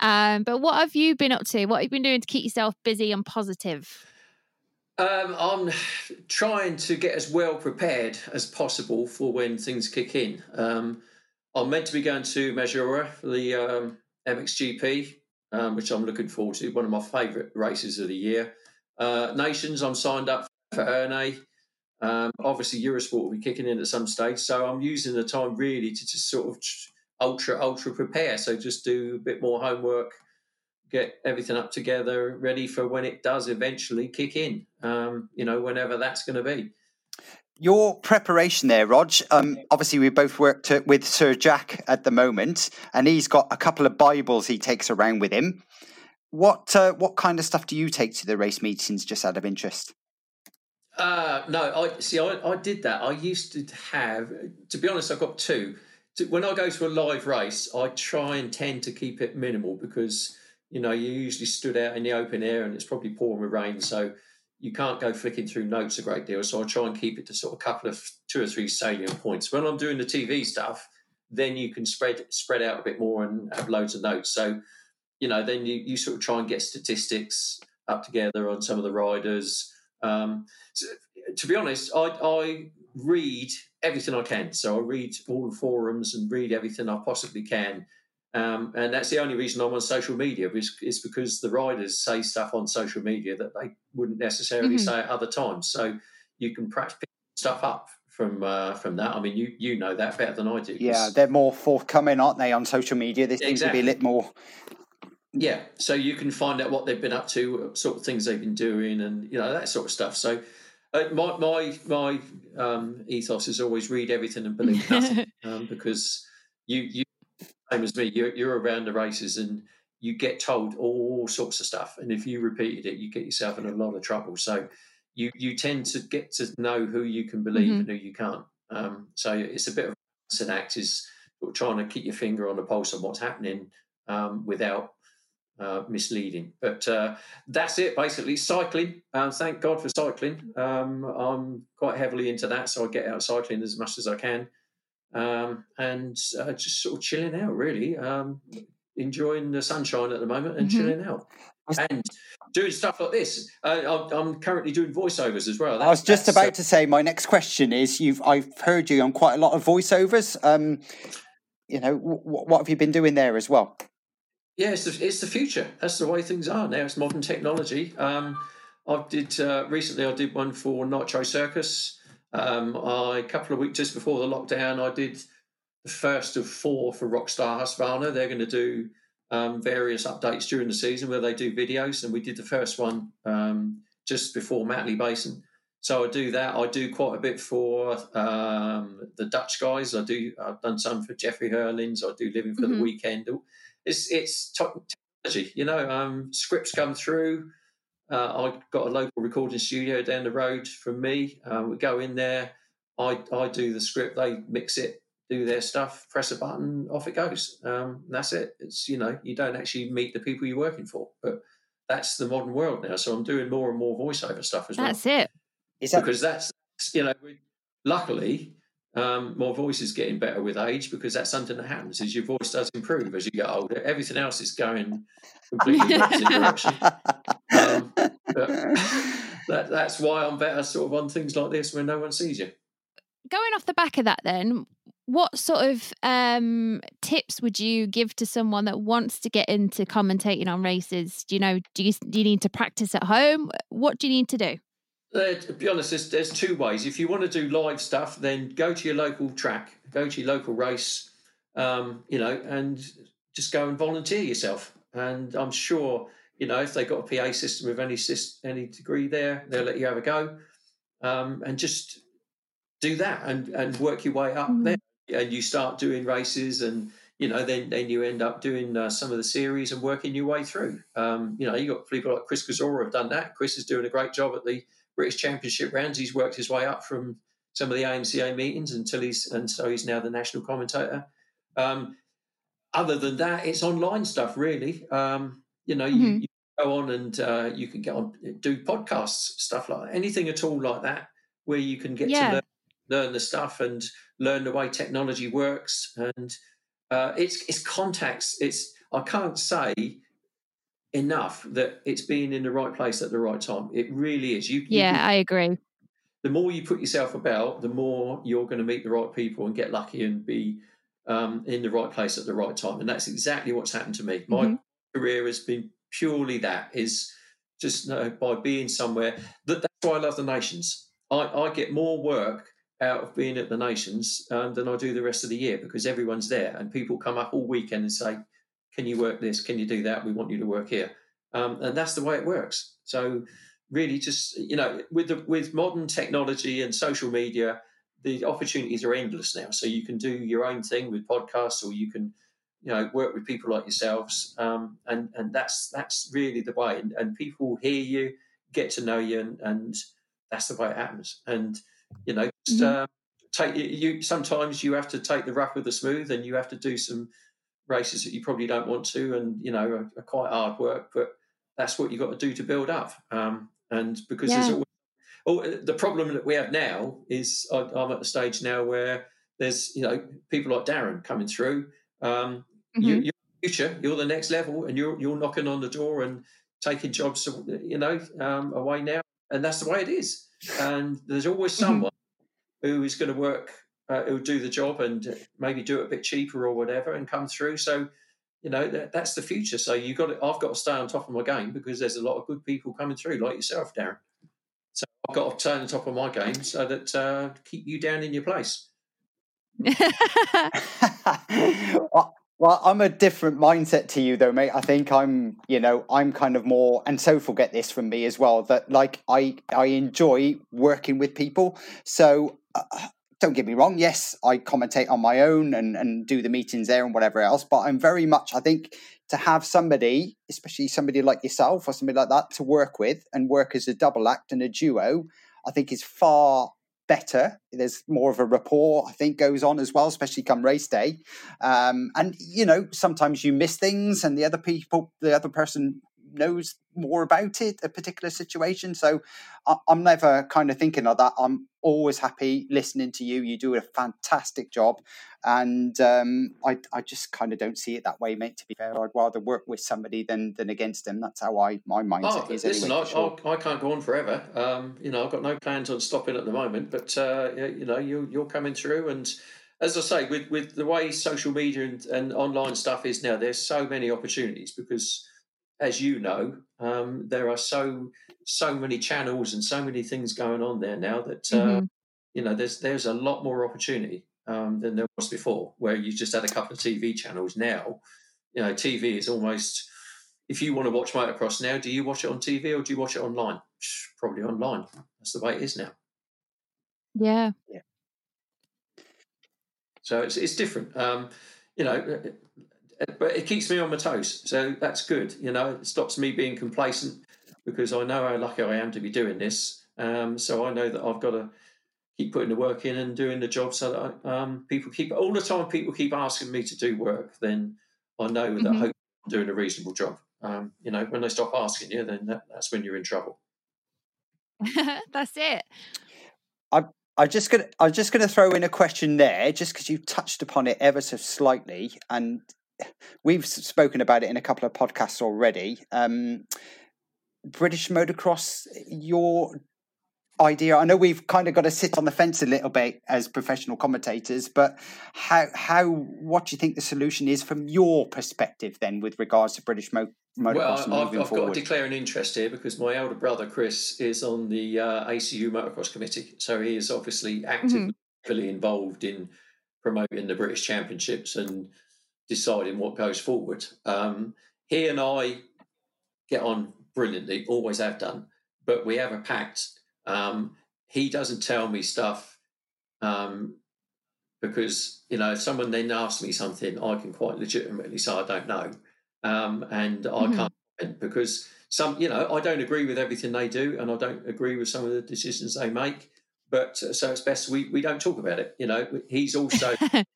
Um, but what have you been up to? What have you been doing to keep yourself busy and positive? Um, I'm trying to get as well prepared as possible for when things kick in. Um, I'm meant to be going to Maggiora for the um, MXGP, um, which I'm looking forward to. One of my favourite races of the year. Uh, Nations, I'm signed up for Ernée. Um, obviously, Eurosport will be kicking in at some stage, so I'm using the time really to just sort of ultra ultra prepare. So just do a bit more homework get everything up together, ready for when it does eventually kick in. Um, you know, whenever that's going to be. Your preparation there, Rog. Um, obviously, we both worked with Sir Jack at the moment, and he's got a couple of Bibles he takes around with him. What uh, what kind of stuff do you take to the race meetings, just out of interest? Uh, no, I see. I, I did that. I used to have. To be honest, I've got two. When I go to a live race, I try and tend to keep it minimal because you know, you usually stood out in the open air and it's probably pouring with rain. So you can't go flicking through notes a great deal. So I try and keep it to sort of a couple of two or three salient points. When I'm doing the TV stuff, then you can spread spread out a bit more and have loads of notes. So, you know, then you, you sort of try and get statistics up together on some of the riders. Um, so, to be honest, I, I read everything I can. So I read all the forums and read everything I possibly can um, and that's the only reason I'm on social media is, is because the riders say stuff on social media that they wouldn't necessarily mm-hmm. say at other times. So you can perhaps pick stuff up from uh, from that. I mean, you you know that better than I do. Yeah, they're more forthcoming, aren't they, on social media? They seem exactly. to be a little more. Yeah, so you can find out what they've been up to, sort of things they've been doing, and you know that sort of stuff. So uh, my my my um, ethos is always read everything and believe nothing, um, because you you same as me, you're, you're around the races and you get told all sorts of stuff, and if you repeated it, you get yourself in a lot of trouble. So you you tend to get to know who you can believe mm-hmm. and who you can't. Um, so it's a bit of an act is trying to keep your finger on the pulse of what's happening um, without uh, misleading. But uh, that's it, basically. Cycling. Uh, thank God for cycling. Um, I'm quite heavily into that, so I get out cycling as much as I can, um, and uh, just sort of chilling out, really. Um, enjoying the sunshine at the moment and mm-hmm. chilling out. And doing stuff like this. Uh, I'm currently doing voiceovers as well. That, I was just about uh, to say my next question is you've I've heard you on quite a lot of voiceovers. Um, you know, w- what have you been doing there as well? Yeah, it's the, it's the future. That's the way things are now. It's modern technology. Um, I did uh, recently. I did one for Nitro Circus. Um, I, a couple of weeks just before the lockdown, I did the first of four for Rockstar Husqvarna. They're going to do um, various updates during the season where they do videos, and we did the first one um, just before Matterley Basin. So I do that. I do quite a bit for um, the Dutch guys. I do. I've done some for Jeffrey Herlings. I do Living for mm-hmm. the Weekend. It's it's technology. You know, um, scripts come through. Uh, I've got a local recording studio down the road from me. Um, we go in there. I I do the script. They mix it do their stuff, press a button, off it goes. Um, that's it. It's you know you don't actually meet the people you're working for, but that's the modern world now. So I'm doing more and more voiceover stuff as that's well. That's it. That- because that's you know, luckily um, my voice is getting better with age because that's something that happens is your voice does improve as you get older. Everything else is going completely opposite direction. Um, that, that's why I'm better sort of on things like this when no one sees you. Going off the back of that, then, what sort of um, tips would you give to someone that wants to get into commentating on races? Do you know? Do you do you need to practice at home? What do you need to do? Uh, to be honest, there's, there's two ways. If you want to do live stuff, then go to your local track, go to your local race, um, you know, and just go and volunteer yourself. And I'm sure, you know, if they've got a PA system with any any degree there, they'll let you have a go. Um, and just do that and, and work your way up mm. there and you start doing races and you know then then you end up doing uh, some of the series and working your way through um, you know you got people like chris Kozora have done that chris is doing a great job at the british championship rounds he's worked his way up from some of the amca meetings until he's and so he's now the national commentator um, other than that it's online stuff really um, you know mm-hmm. you, you, go on and uh, you can get on do podcasts stuff like that. anything at all like that where you can get yeah. to learn learn the stuff and learn the way technology works. And uh, it's it's contacts. It's I can't say enough that it's being in the right place at the right time. It really is. You, yeah, you I agree. The more you put yourself about, the more you're going to meet the right people and get lucky and be um, in the right place at the right time. And that's exactly what's happened to me. My mm-hmm. career has been purely that is just you know, by being somewhere. That, that's why I love the nations. I, I get more work out of being at the Nations um, than I do the rest of the year because everyone's there and people come up all weekend and say, "Can you work this? Can you do that? We want you to work here," um, and that's the way it works. So really, just you know, with the with modern technology and social media, the opportunities are endless now. So you can do your own thing with podcasts, or you can you know work with people like yourselves, um, and and that's that's really the way. And, and people hear you, get to know you, and, and that's the way it happens. And you know, just, uh, take you. Sometimes you have to take the rough with the smooth, and you have to do some races that you probably don't want to, and you know, are, are quite hard work. But that's what you have got to do to build up. Um, and because yeah. there's always Oh, the problem that we have now is I'm at the stage now where there's you know people like Darren coming through. Um, mm-hmm. you, are future, you're the next level, and you're you're knocking on the door and taking jobs, you know, um, away now, and that's the way it is and there's always mm-hmm. someone mm-hmm. who is going to work, uh, who'll do the job and maybe do it a bit cheaper or whatever, and come through. So, you know, that, that's the future. So you got, to, I've got to stay on top of my game because there's a lot of good people coming through, like yourself, Darren. So I've got to turn the top of my game so that uh, keep you down in your place. well, I'm a different mindset to you, though, mate. I think I'm, you know, I'm kind of more, and so forget this from me as well. That like I, I enjoy working with people. So uh, don't get me wrong. Yes, I commentate on my own and and do the meetings there and whatever else. But I'm very much, I think, to have somebody, especially somebody like yourself or somebody like that, to work with and work as a double act and a duo, I think is far better. There's more of a rapport, I think, goes on as well, especially come race day. Um, and you know, sometimes you miss things, and the other people, the other person knows more about it, a particular situation. So I, am never kind of thinking of that. I'm always happy listening to you. You do a fantastic job. And um, I, I just kind of don't see it that way, mate, to be fair. I'd rather work with somebody than than against them. That's how I my mindset oh, is. Listen, anyway, I, sure. I, I, can't go on forever. Um, you know, I've got no plans on stopping at the moment, but, uh, you know, you, you're coming through and as I say, with, with the way social media and, and online stuff is now, there's so many opportunities because as you know, um, there are so so many channels and so many things going on there now that uh, mm-hmm. you know there's there's a lot more opportunity um, than there was before, where you just had a couple of TV channels. Now, you know, TV is almost if you want to watch motocross now, do you watch it on TV or do you watch it online? Probably online. That's the way it is now. Yeah. Yeah. So it's it's different. Um, you know, but it keeps me on my toes. So that's good. You know, it stops me being complacent because I know how lucky I am to be doing this. Um, so I know that I've got to keep putting the work in and doing the job so that I, um, people keep all the time. People keep asking me to do work. Then I know that mm-hmm. I'm doing a reasonable job. Um, you know, when they stop asking you, then that, that's when you're in trouble. that's it. I I just gonna I was just gonna throw in a question there, just because you touched upon it ever so slightly, and we've spoken about it in a couple of podcasts already. Um, British motocross, your idea? I know we've kind of got to sit on the fence a little bit as professional commentators, but how how what do you think the solution is from your perspective then with regards to British mo- motocross? Well, I've, I've got to declare an interest here because my elder brother Chris is on the uh, ACU motocross committee, so he is obviously actively mm-hmm. involved in promoting the British Championships and deciding what goes forward. Um, he and I get on brilliantly, always have done, but we have a pact. Um, he doesn't tell me stuff um, because, you know, if someone then asks me something, I can quite legitimately say I don't know. Um, and mm-hmm. I can't because some, you know, I don't agree with everything they do and I don't agree with some of the decisions they make. But uh, so it's best we, we don't talk about it. You know, he's also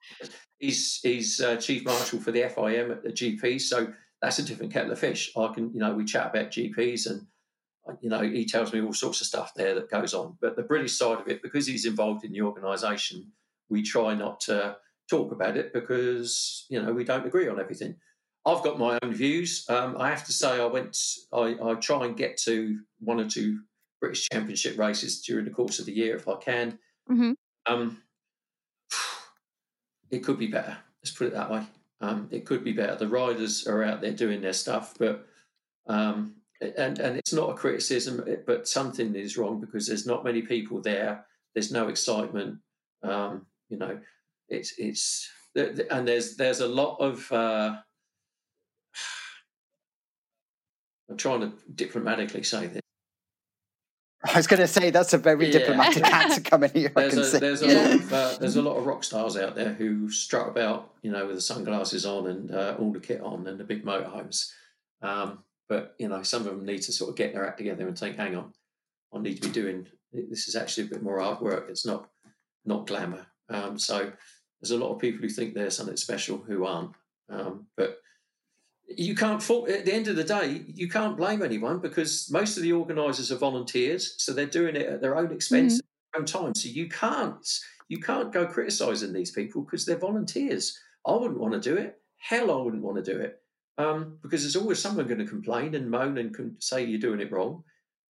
he's he's uh, chief marshal for the FIM at the GP, so that's a different kettle of fish. I can, you know, we chat about GPs and uh, you know he tells me all sorts of stuff there that goes on. But the British side of it, because he's involved in the organisation, we try not to talk about it because you know we don't agree on everything. I've got my own views. Um, I have to say, I went, I, I try and get to one or two British Championship races during the course of the year if I can. Mm-hmm. Um, it could be better. Let's put it that way. Um, it could be better. The riders are out there doing their stuff, but um, and and it's not a criticism, but something is wrong because there's not many people there. There's no excitement. Um, you know, it's it's and there's there's a lot of. Uh, I'm trying to diplomatically say this. I was going to say that's a very yeah. diplomatic answer coming here. There's a, there's a yeah. lot of uh, there's a lot of rock stars out there who strut about, you know, with the sunglasses on and uh, all the kit on and the big motorhomes. Um, but you know, some of them need to sort of get their act together and think, "Hang on, I need to be doing this. Is actually a bit more artwork. It's not not glamour." Um, so there's a lot of people who think they're something special who aren't. Um, but you can't fault at the end of the day you can't blame anyone because most of the organizers are volunteers so they're doing it at their own expense mm-hmm. own time. So you can't you can't go criticizing these people because they're volunteers. I wouldn't want to do it. Hell i wouldn't want to do it um, because there's always someone going to complain and moan and can say you're doing it wrong.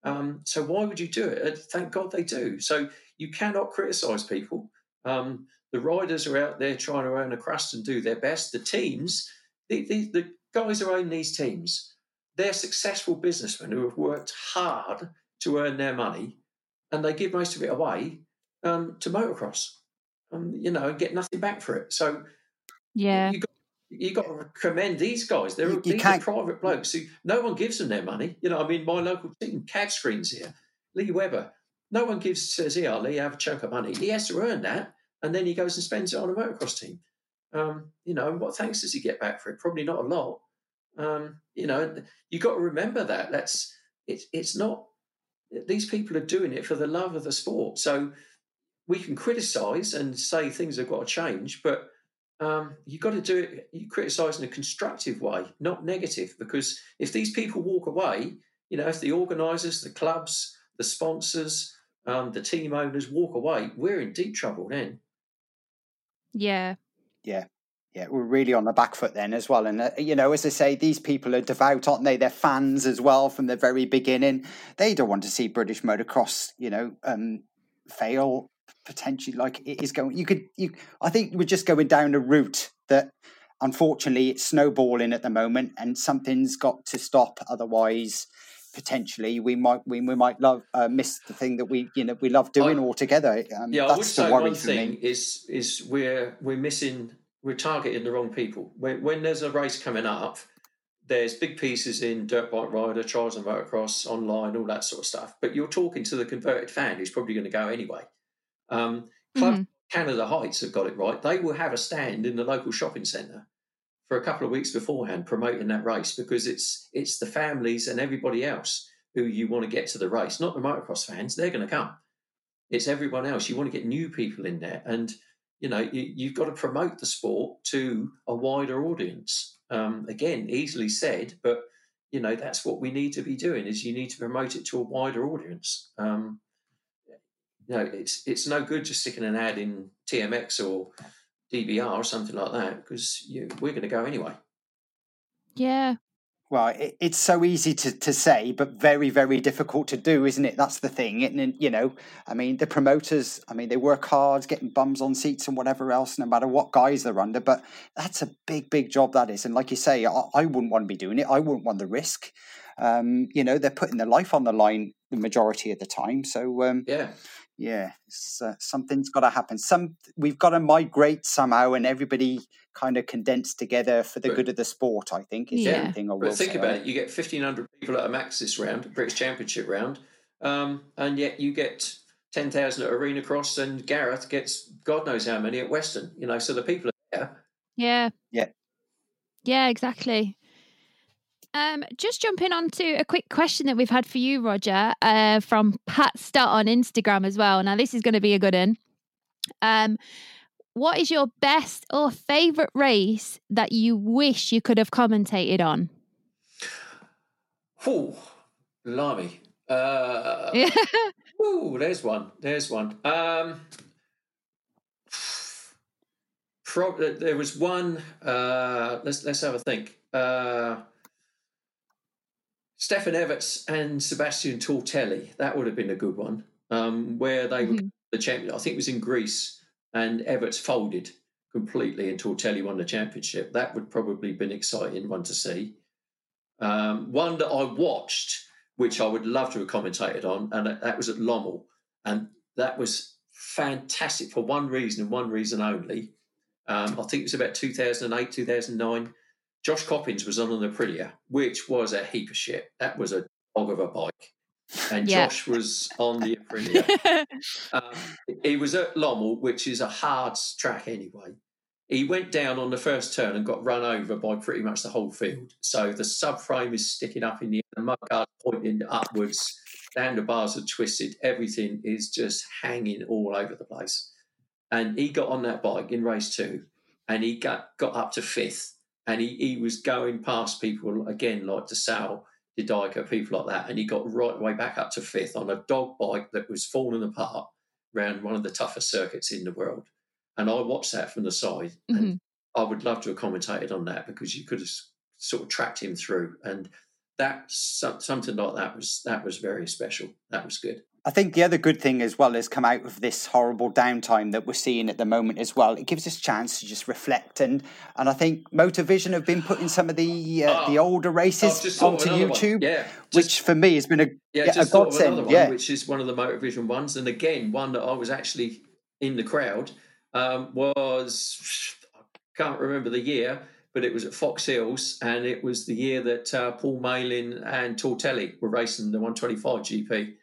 Um, so why would you do it? Thank god they do. So you cannot criticize people. Um, the riders are out there trying to earn a crust and do their best. The teams the, the, the guys who own these teams, they're successful businessmen who have worked hard to earn their money, and they give most of it away um, to motocross, um, you know, and get nothing back for it. So yeah, you got, you got to commend these guys. They're You- you these can't- are private blokes who no one gives them their money. You know, I mean, my local team, CAD Screens here, Lee Webber. No one gives says, "Here, Lee, have a chunk of money." He has to earn that, and then he goes and spends it on a motocross team. Um, you know, and what thanks does he get back for it? Probably not a lot. Um, you know, you got to remember that. That's it's it's not. These people are doing it for the love of the sport. So we can criticise and say things have got to change, but um, you've got to do it. You criticise in a constructive way, not negative. Because if these people walk away, you know, if the organisers, the clubs, the sponsors, um, the team owners walk away, we're in deep trouble then. yeah, Yeah. Yeah, we're really on the back foot then as well. And, uh, you know, as I say, these people are devout, aren't they? They're fans as well from the very beginning. They don't want to see British motocross, you know, um, fail potentially like it is going. You could, you, I think we're just going down a route that unfortunately it's snowballing at the moment and something's got to stop. Otherwise, potentially we might, we, we might love, uh, miss the thing that we, you know, we love doing altogether. Um, Yeah, I that's would the worry one thing me. is is we're we're missing we're targeting the wrong people. When when there's a race coming up, there's big pieces in Dirt Bike Rider, Trials and Motocross, online, all that sort of stuff. But you're talking to the converted fan who's probably going to go anyway. Um, Club Mhm. Canada Heights have got it right. They will have a stand in the local shopping centre for a couple of weeks beforehand promoting that race because it's it's the families and everybody else who you want to get to the race, not the motocross fans. They're going to come. It's everyone else. You want to get new people in there, and you know you, you've got to promote the sport to a wider audience. Um, again, easily said, but you know that's what we need to be doing. Is you need to promote it to a wider audience. Um, you know, it's it's no good just sticking an ad in TMX or DBR or something like that because we're going to go anyway. yeah, Well, it, it's so easy to, to say, but very, very difficult to do, isn't it? That's the thing. And, you know, I mean, the promoters, I mean, they work hard, getting bums on seats and whatever else, no matter what guys they're under. But that's a big, big job, that is. And like you say, I, I wouldn't want to be doing it. I wouldn't want the risk. Um, you know, they're putting their life on the line the majority of the time. So, um, Yeah, yeah, uh, something's got to happen. Some we've got to migrate somehow, and everybody kind of condensed together for the But- good of the sport. I think is the Yeah. only thing I will but think say. about it. You get fifteen hundred people at a Maxxis round, British Championship round, um, and yet you get ten thousand at Arena Cross, and Gareth gets God knows how many at Weston. You know, so the people are there. yeah, Yeah. yeah, exactly. Um, just jumping on to a quick question that we've had for you, Roger, uh, from Pat Stott on Instagram as well. Now, this is going to be a good one. Um, what is your best or favourite race that you wish you could have commentated on? Ooh, blimey. Uh, Ooh, there's one. There's one. Um, prob- there was one. Uh, let's let's have a think. Uh, Stefan Everts and Sebastian Tortelli. That would have been a good one. Um, where they were Mhm. the champion. I think it was in Greece, and Everts folded completely, and Tortelli won the championship. That would probably been an exciting one to see. Um, one that I watched, which I would love to have commentated on, and that- was at Lommel, and that was fantastic for one reason and one reason only. Um, I think it was about 2008, 2009. Josh Coppins was on the Aprilia, which was a heap of shit. That was a dog of a bike. And Yeah. Josh was on the Aprilia. Um, he was at Lommel, which is a hard track anyway. He went down on the first turn and got run over by pretty much the whole field. So the subframe is sticking up in the air, the mudguard pointing upwards, the handlebars are twisted, everything is just hanging all over the place. And he got on that bike in race two and he got, got up to fifth and he, he was going past people again like Desalle, De Dycker, people like that, and he got right way back up to fifth on a dog bike that was falling apart around one of the toughest circuits in the world. And I watched that from the side, and Mhm. I would love to have commentated on that because you could have sort of tracked him through, and that something like that was that was very special. That was good. I think the other good thing as well has come out of this horrible downtime that we're seeing at the moment as well. It gives us a chance to just reflect and and I think Motorvision have been putting some of the uh, oh, the older races onto YouTube, yeah, just, which for me has been a yeah, yeah a godsend. One, yeah, which is one of the Motorvision ones, and again one that I was actually in the crowd um, was I can't remember the year, but it was at Fox Hills, and it was the year that uh, Paul Malin and Tortelli were racing the 125 GP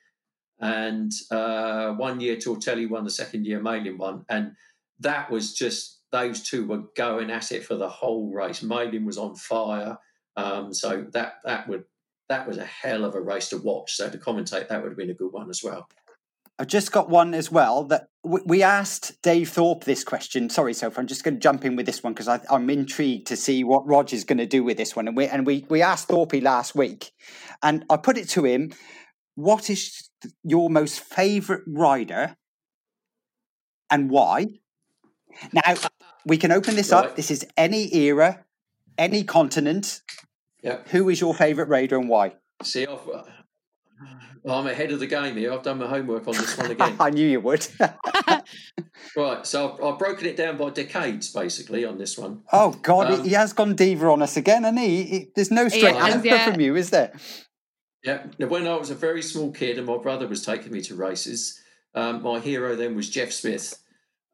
and uh, one year Tortelli won, the second year Malin won, and that was just those two were going at it for the whole race. Malin was on fire, um, so that that would that was a hell of a race to watch. So to commentate, that would have been a good one as well. I've just got one as well that we asked Dave Thorpe this question. Sorry, Sophie, I'm just going to jump in with this one because I'm intrigued to see what Roger's going to do with this one. And we and we we asked Thorpe last week, and I put it to him: What is your most favorite rider and why. Now, we can open this right. up. This is any era, any continent. Yeah. Who is your favorite rider and why? See, I've, uh, I'm ahead of the game here. I've done my homework on this one again. I knew you would. right, so I've, I've, broken it down by decades, basically, on this one. Oh God, um, he has gone diva on us again, and he, he, there's no straight answer yeah. from you, is there? Yeah. When I was a very small kid and my brother was taking me to races, um, my hero then was Jeff Smith.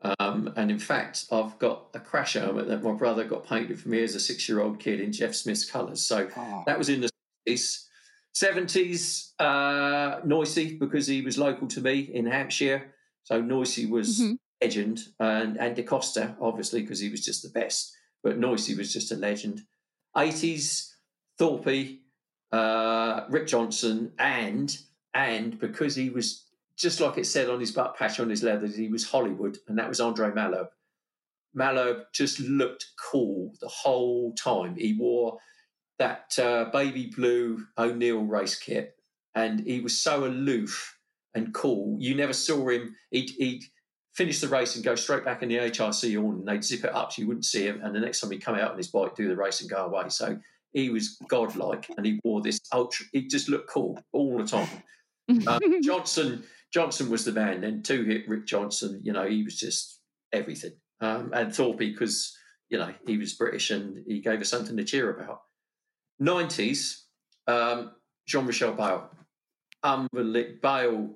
Um, and in fact, I've got a crash helmet that my brother got painted for me as a six year old kid in Jeff Smith's colours. So oh. that was in the 70s. 70s, uh, Noisy, because he was local to me in Hampshire. So Noisy was mm-hmm. legend. And, and De Coster, obviously, because he was just the best. But Noisy was just a legend. 80s, Thorpe, uh, Rick Johnson, and and because he was just like it said on his butt patch on his leather, he was Hollywood, and that was Andre Malherbe. Malherbe just looked cool the whole time. He wore that uh, baby blue O'Neill race kit, and he was so aloof and cool. You never saw him. He'd, he'd finish the race and go straight back in the HRC on, and they'd zip it up so you wouldn't see him. And the next time he'd come out on his bike, do the race and go away. So he was godlike and he wore this ultra he just looked cool all the time. Um, johnson johnson was the man then two hit rick johnson you know he was just everything. Um, and thorpe because you know he was british and he gave us something to cheer about. 90s um, jean-michel bayle unbelievable. Bayle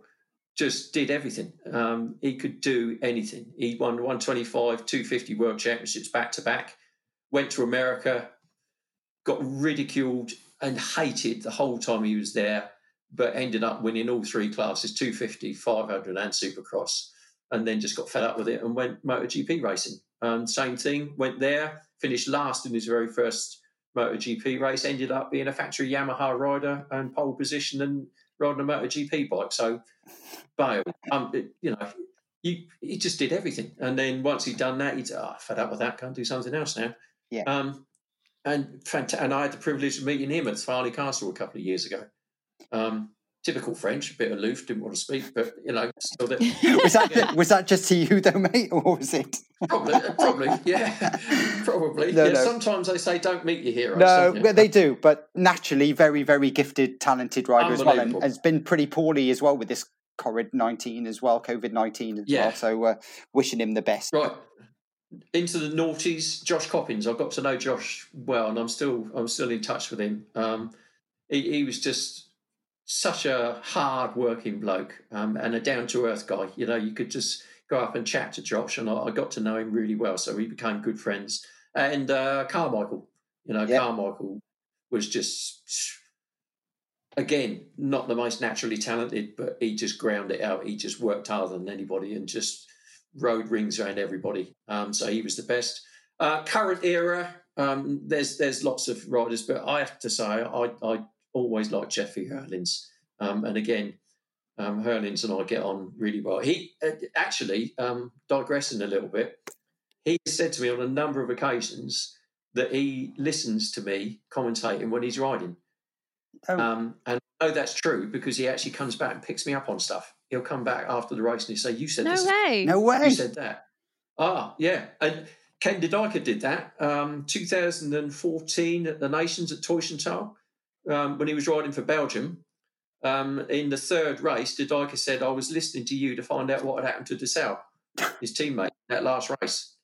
just did everything. Um, he could do anything. He won 125 250 world championships back to back went to america got ridiculed and hated the whole time he was there, but ended up winning all three classes 250, 500, and Supercross. And then just got fed up with it and went MotoGP racing. Um, same thing, went there, finished last in his very first MotoGP race, ended up being a factory Yamaha rider and pole position and riding a MotoGP bike. So, Bayle, um, it, you know, he, he just did everything. And then once he'd done that, he'd, oh, fed up with that, can't do something else now. Yeah. Um, and and I had the privilege of meeting him at Farleigh Castle a couple of years ago. Um, typical French, a bit aloof, didn't want to speak, but you know, still there. was that yeah. was that just to you though, mate, or was it? Probably, probably, yeah, probably. No, yeah, no. Sometimes they say don't meet your heroes. No, they do, but naturally, very, very gifted, talented rider as well, and has been pretty poorly as well with this COVID nineteen as well, COVID nineteen as yeah. well. So, uh, wishing him the best. Right into the noughties, Josh Coppins. I got to know Josh well, and I'm still I'm still in touch with him. Um, he, he, was just such a hard working bloke um, and a down to earth guy. You know, you could just go up and chat to Josh, and I, I got to know him really well. So we became good friends. And uh, Carmichael, you know, yep. Carmichael was just again not the most naturally talented, but he just ground it out. He just worked harder than anybody, and just rode rings around everybody. Um, so he was the best. Uh, current era, um, there's there's lots of riders, but I have to say I I always like Jeffy Herlings. Um, and again, um, Herlings and I get on really well. He uh, actually um, digressing a little bit. He said to me on a number of occasions that he listens to me commentating when he's riding. Oh. Um, and I know that's true because he actually comes back and picks me up on stuff he'll come back after the race and he'll say, "You said no this. way, no way, you said that." Ah, yeah, and Ken De Dycker did that. Um, 2014 at the Nations at Teutschenthal um, when he was riding for Belgium. um, in the third race, De Dycker said, I was listening to you to find out what had happened to Desalle, his teammate, that last race.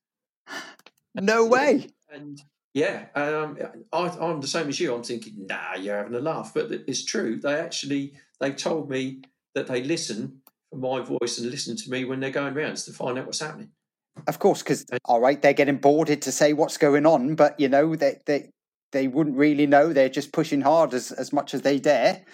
No way. And yeah, um, I, I'm the same as you. I'm thinking, nah, you're having a laugh. But it's true. They actually, they told me that they listen for my voice and listen to me when they're going rounds to find out what's happening. Of course, because all right, they're getting boarded to say what's going on, but you know they they they wouldn't really know. They're just pushing hard as as much as they dare.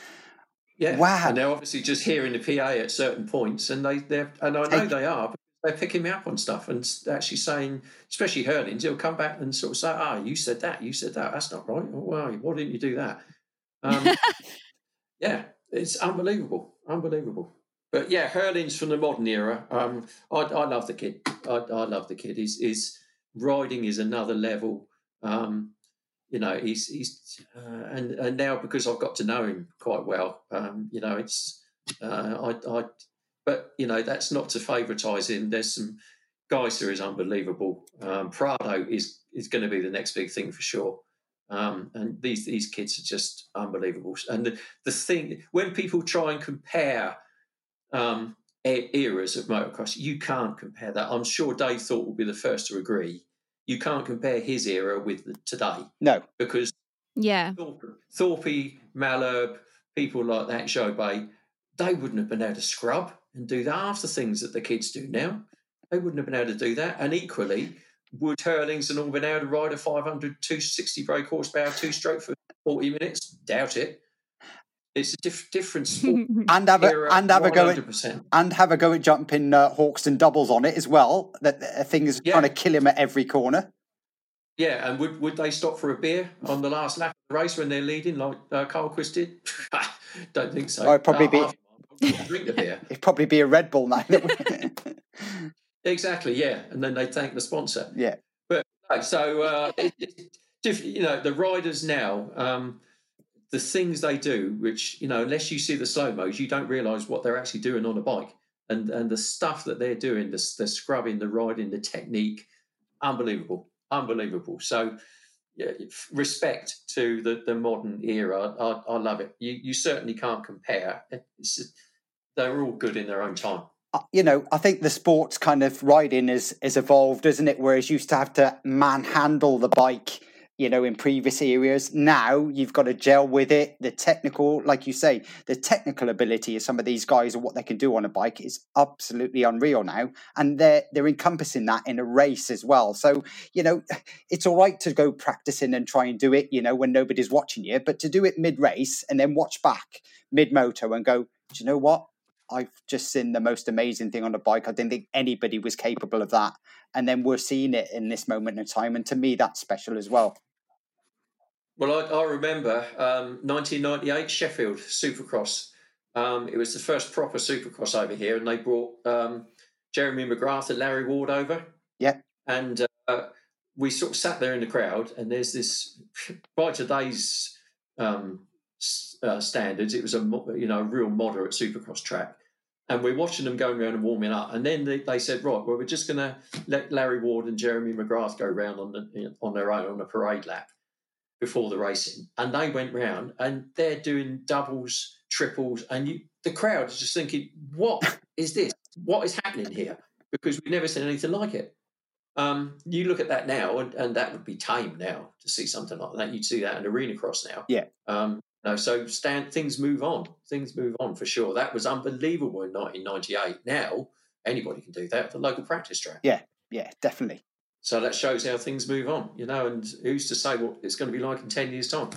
Yeah. Wow. And they're obviously just hearing the PA at certain points, and they they're and I know they are. But they're picking me up on stuff and actually saying, especially Herlings, he'll come back and sort of say, "Ah, you said that, you said that. That's not right. Well, why didn't you do that?" Um, yeah, it's unbelievable, unbelievable. But yeah, Herlings from the modern era. Um, I, I love the kid. I, I love the kid. His, riding is another level. Um, you know, he's he's uh, and and now because I've got to know him quite well, um, you know, it's uh, I I. But you know, that's not to favoritise him. There's some Gajser is unbelievable. Um, Prado is is going to be the next big thing for sure. Um, and these these kids are just unbelievable. And the, the thing when people try and compare um, e- eras of motocross, you can't compare that. I'm sure Dave Thorpe will be the first to agree. You can't compare his era with the, today No, because Yeah. Thorpe, Thorpe, Malherbe, people like that, Jobé, they wouldn't have been able to scrub and do the half the things that the kids do now. They wouldn't have been able to do that. And equally, would Herlings and all been able to ride a 500, 260 brake horsepower two stroke for 40 minutes? Doubt it. It's a diff- different sport. and have a era, and have a go at 100%. and have a go at jumping uh, Hawkstone doubles on it as well. That that thing is Yeah. trying to kill him at every corner. Yeah, and would, would they stop for a beer on the last lap of the race when they're leading, like uh, Carlqvist did? Don't think so. Oh, it'd probably be- half- half- drink the beer. It'd probably be a Red Bull now. Exactly, yeah, and then they thank the sponsor. yeah, But so uh, it, it, you know the riders now, um, the things they do, which you know, unless you see the slow mos, you don't realise what they're actually doing on a bike, and and the stuff that they're doing, the, the scrubbing, the riding, the technique, unbelievable, unbelievable. So. Yeah, respect to the, the modern era. I, I love it. You you certainly can't compare. It's, they're all good in their own time. Uh, you know, I think the sports kind of riding is is evolved, isn't it? Whereas you used to have to manhandle the bike, you know, in previous eras. Now you've got to gel with it. The technical, like you say, the technical ability of some of these guys and what they can do on a bike is absolutely unreal now, and they're they're encompassing that in a race as well. So you know, it's all right to go practicing and try and do it, you know, when nobody's watching you, but to do it mid race and then watch back mid moto and go, do you know what? I've just seen the most amazing thing on a bike. I didn't think anybody was capable of that. And then we're seeing it in this moment in time. And to me, that's special as well. Well, I, I remember um, 1998 Sheffield Supercross. Um, it was the first proper Supercross over here, and they brought um, Jeremy McGrath and Larry Ward over. Yeah. And uh, we sort of sat there in the crowd, and there's this by today's um, uh, standards, it was a you know a real moderate Supercross track. And we're watching them going around and warming up, and then they, they said, "Right, well, we're just going to let Larry Ward and Jeremy McGrath go round on the, on their own on a parade lap." before the racing, and they went round and they're doing doubles, triples, and you, the crowd is just thinking, "What is this? What is happening here?" Because we've never seen anything like it. Um, you look at that now, and, and that would be tame now to see something like that. You'd see that in arena cross now. Yeah. Um, no, so stand things move on. Things move on for sure. That was unbelievable in 1998. Now anybody can do that at the local practice track. Yeah, yeah, definitely. So that shows how things move on, you know. And who's to say what it's going to be like in ten years' time?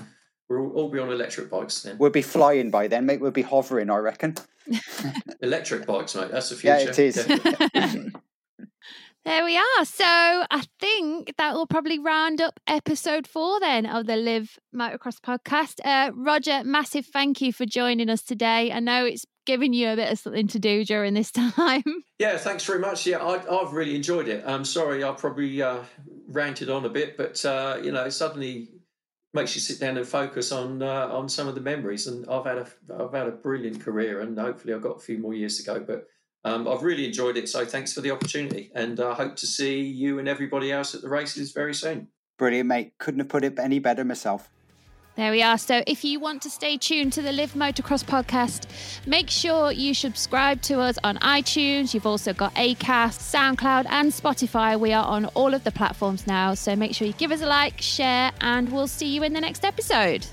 We'll all, all be on electric bikes then. We'll be flying by then, mate. We'll be hovering, I reckon. Electric bikes, mate. That's the future. Yeah, it is. There we are. So I think that will probably round up episode four then of the Live Motocross podcast. Uh, Roger, massive thank you for joining us today. I know it's given you a bit of something to do during this time. yeah, thanks very much. Yeah, I, I've really enjoyed it. I'm sorry I probably uh, ranted on a bit, but uh, you know, suddenly makes you sit down and focus on uh, on some of the memories. And I've had a I've had a brilliant career, and hopefully I've got a few more years to go. But um, I've really enjoyed it. So thanks for the opportunity, and I hope to see you and everybody else at the races very soon. Brilliant, mate. Couldn't have put it any better myself. There we are. So if you want to stay tuned to the Live Motocross podcast, make sure you subscribe to us on iTunes. You've also got Acast, SoundCloud, and Spotify. We are on all of the platforms now. So make sure you give us a like, share, and we'll see you in the next episode.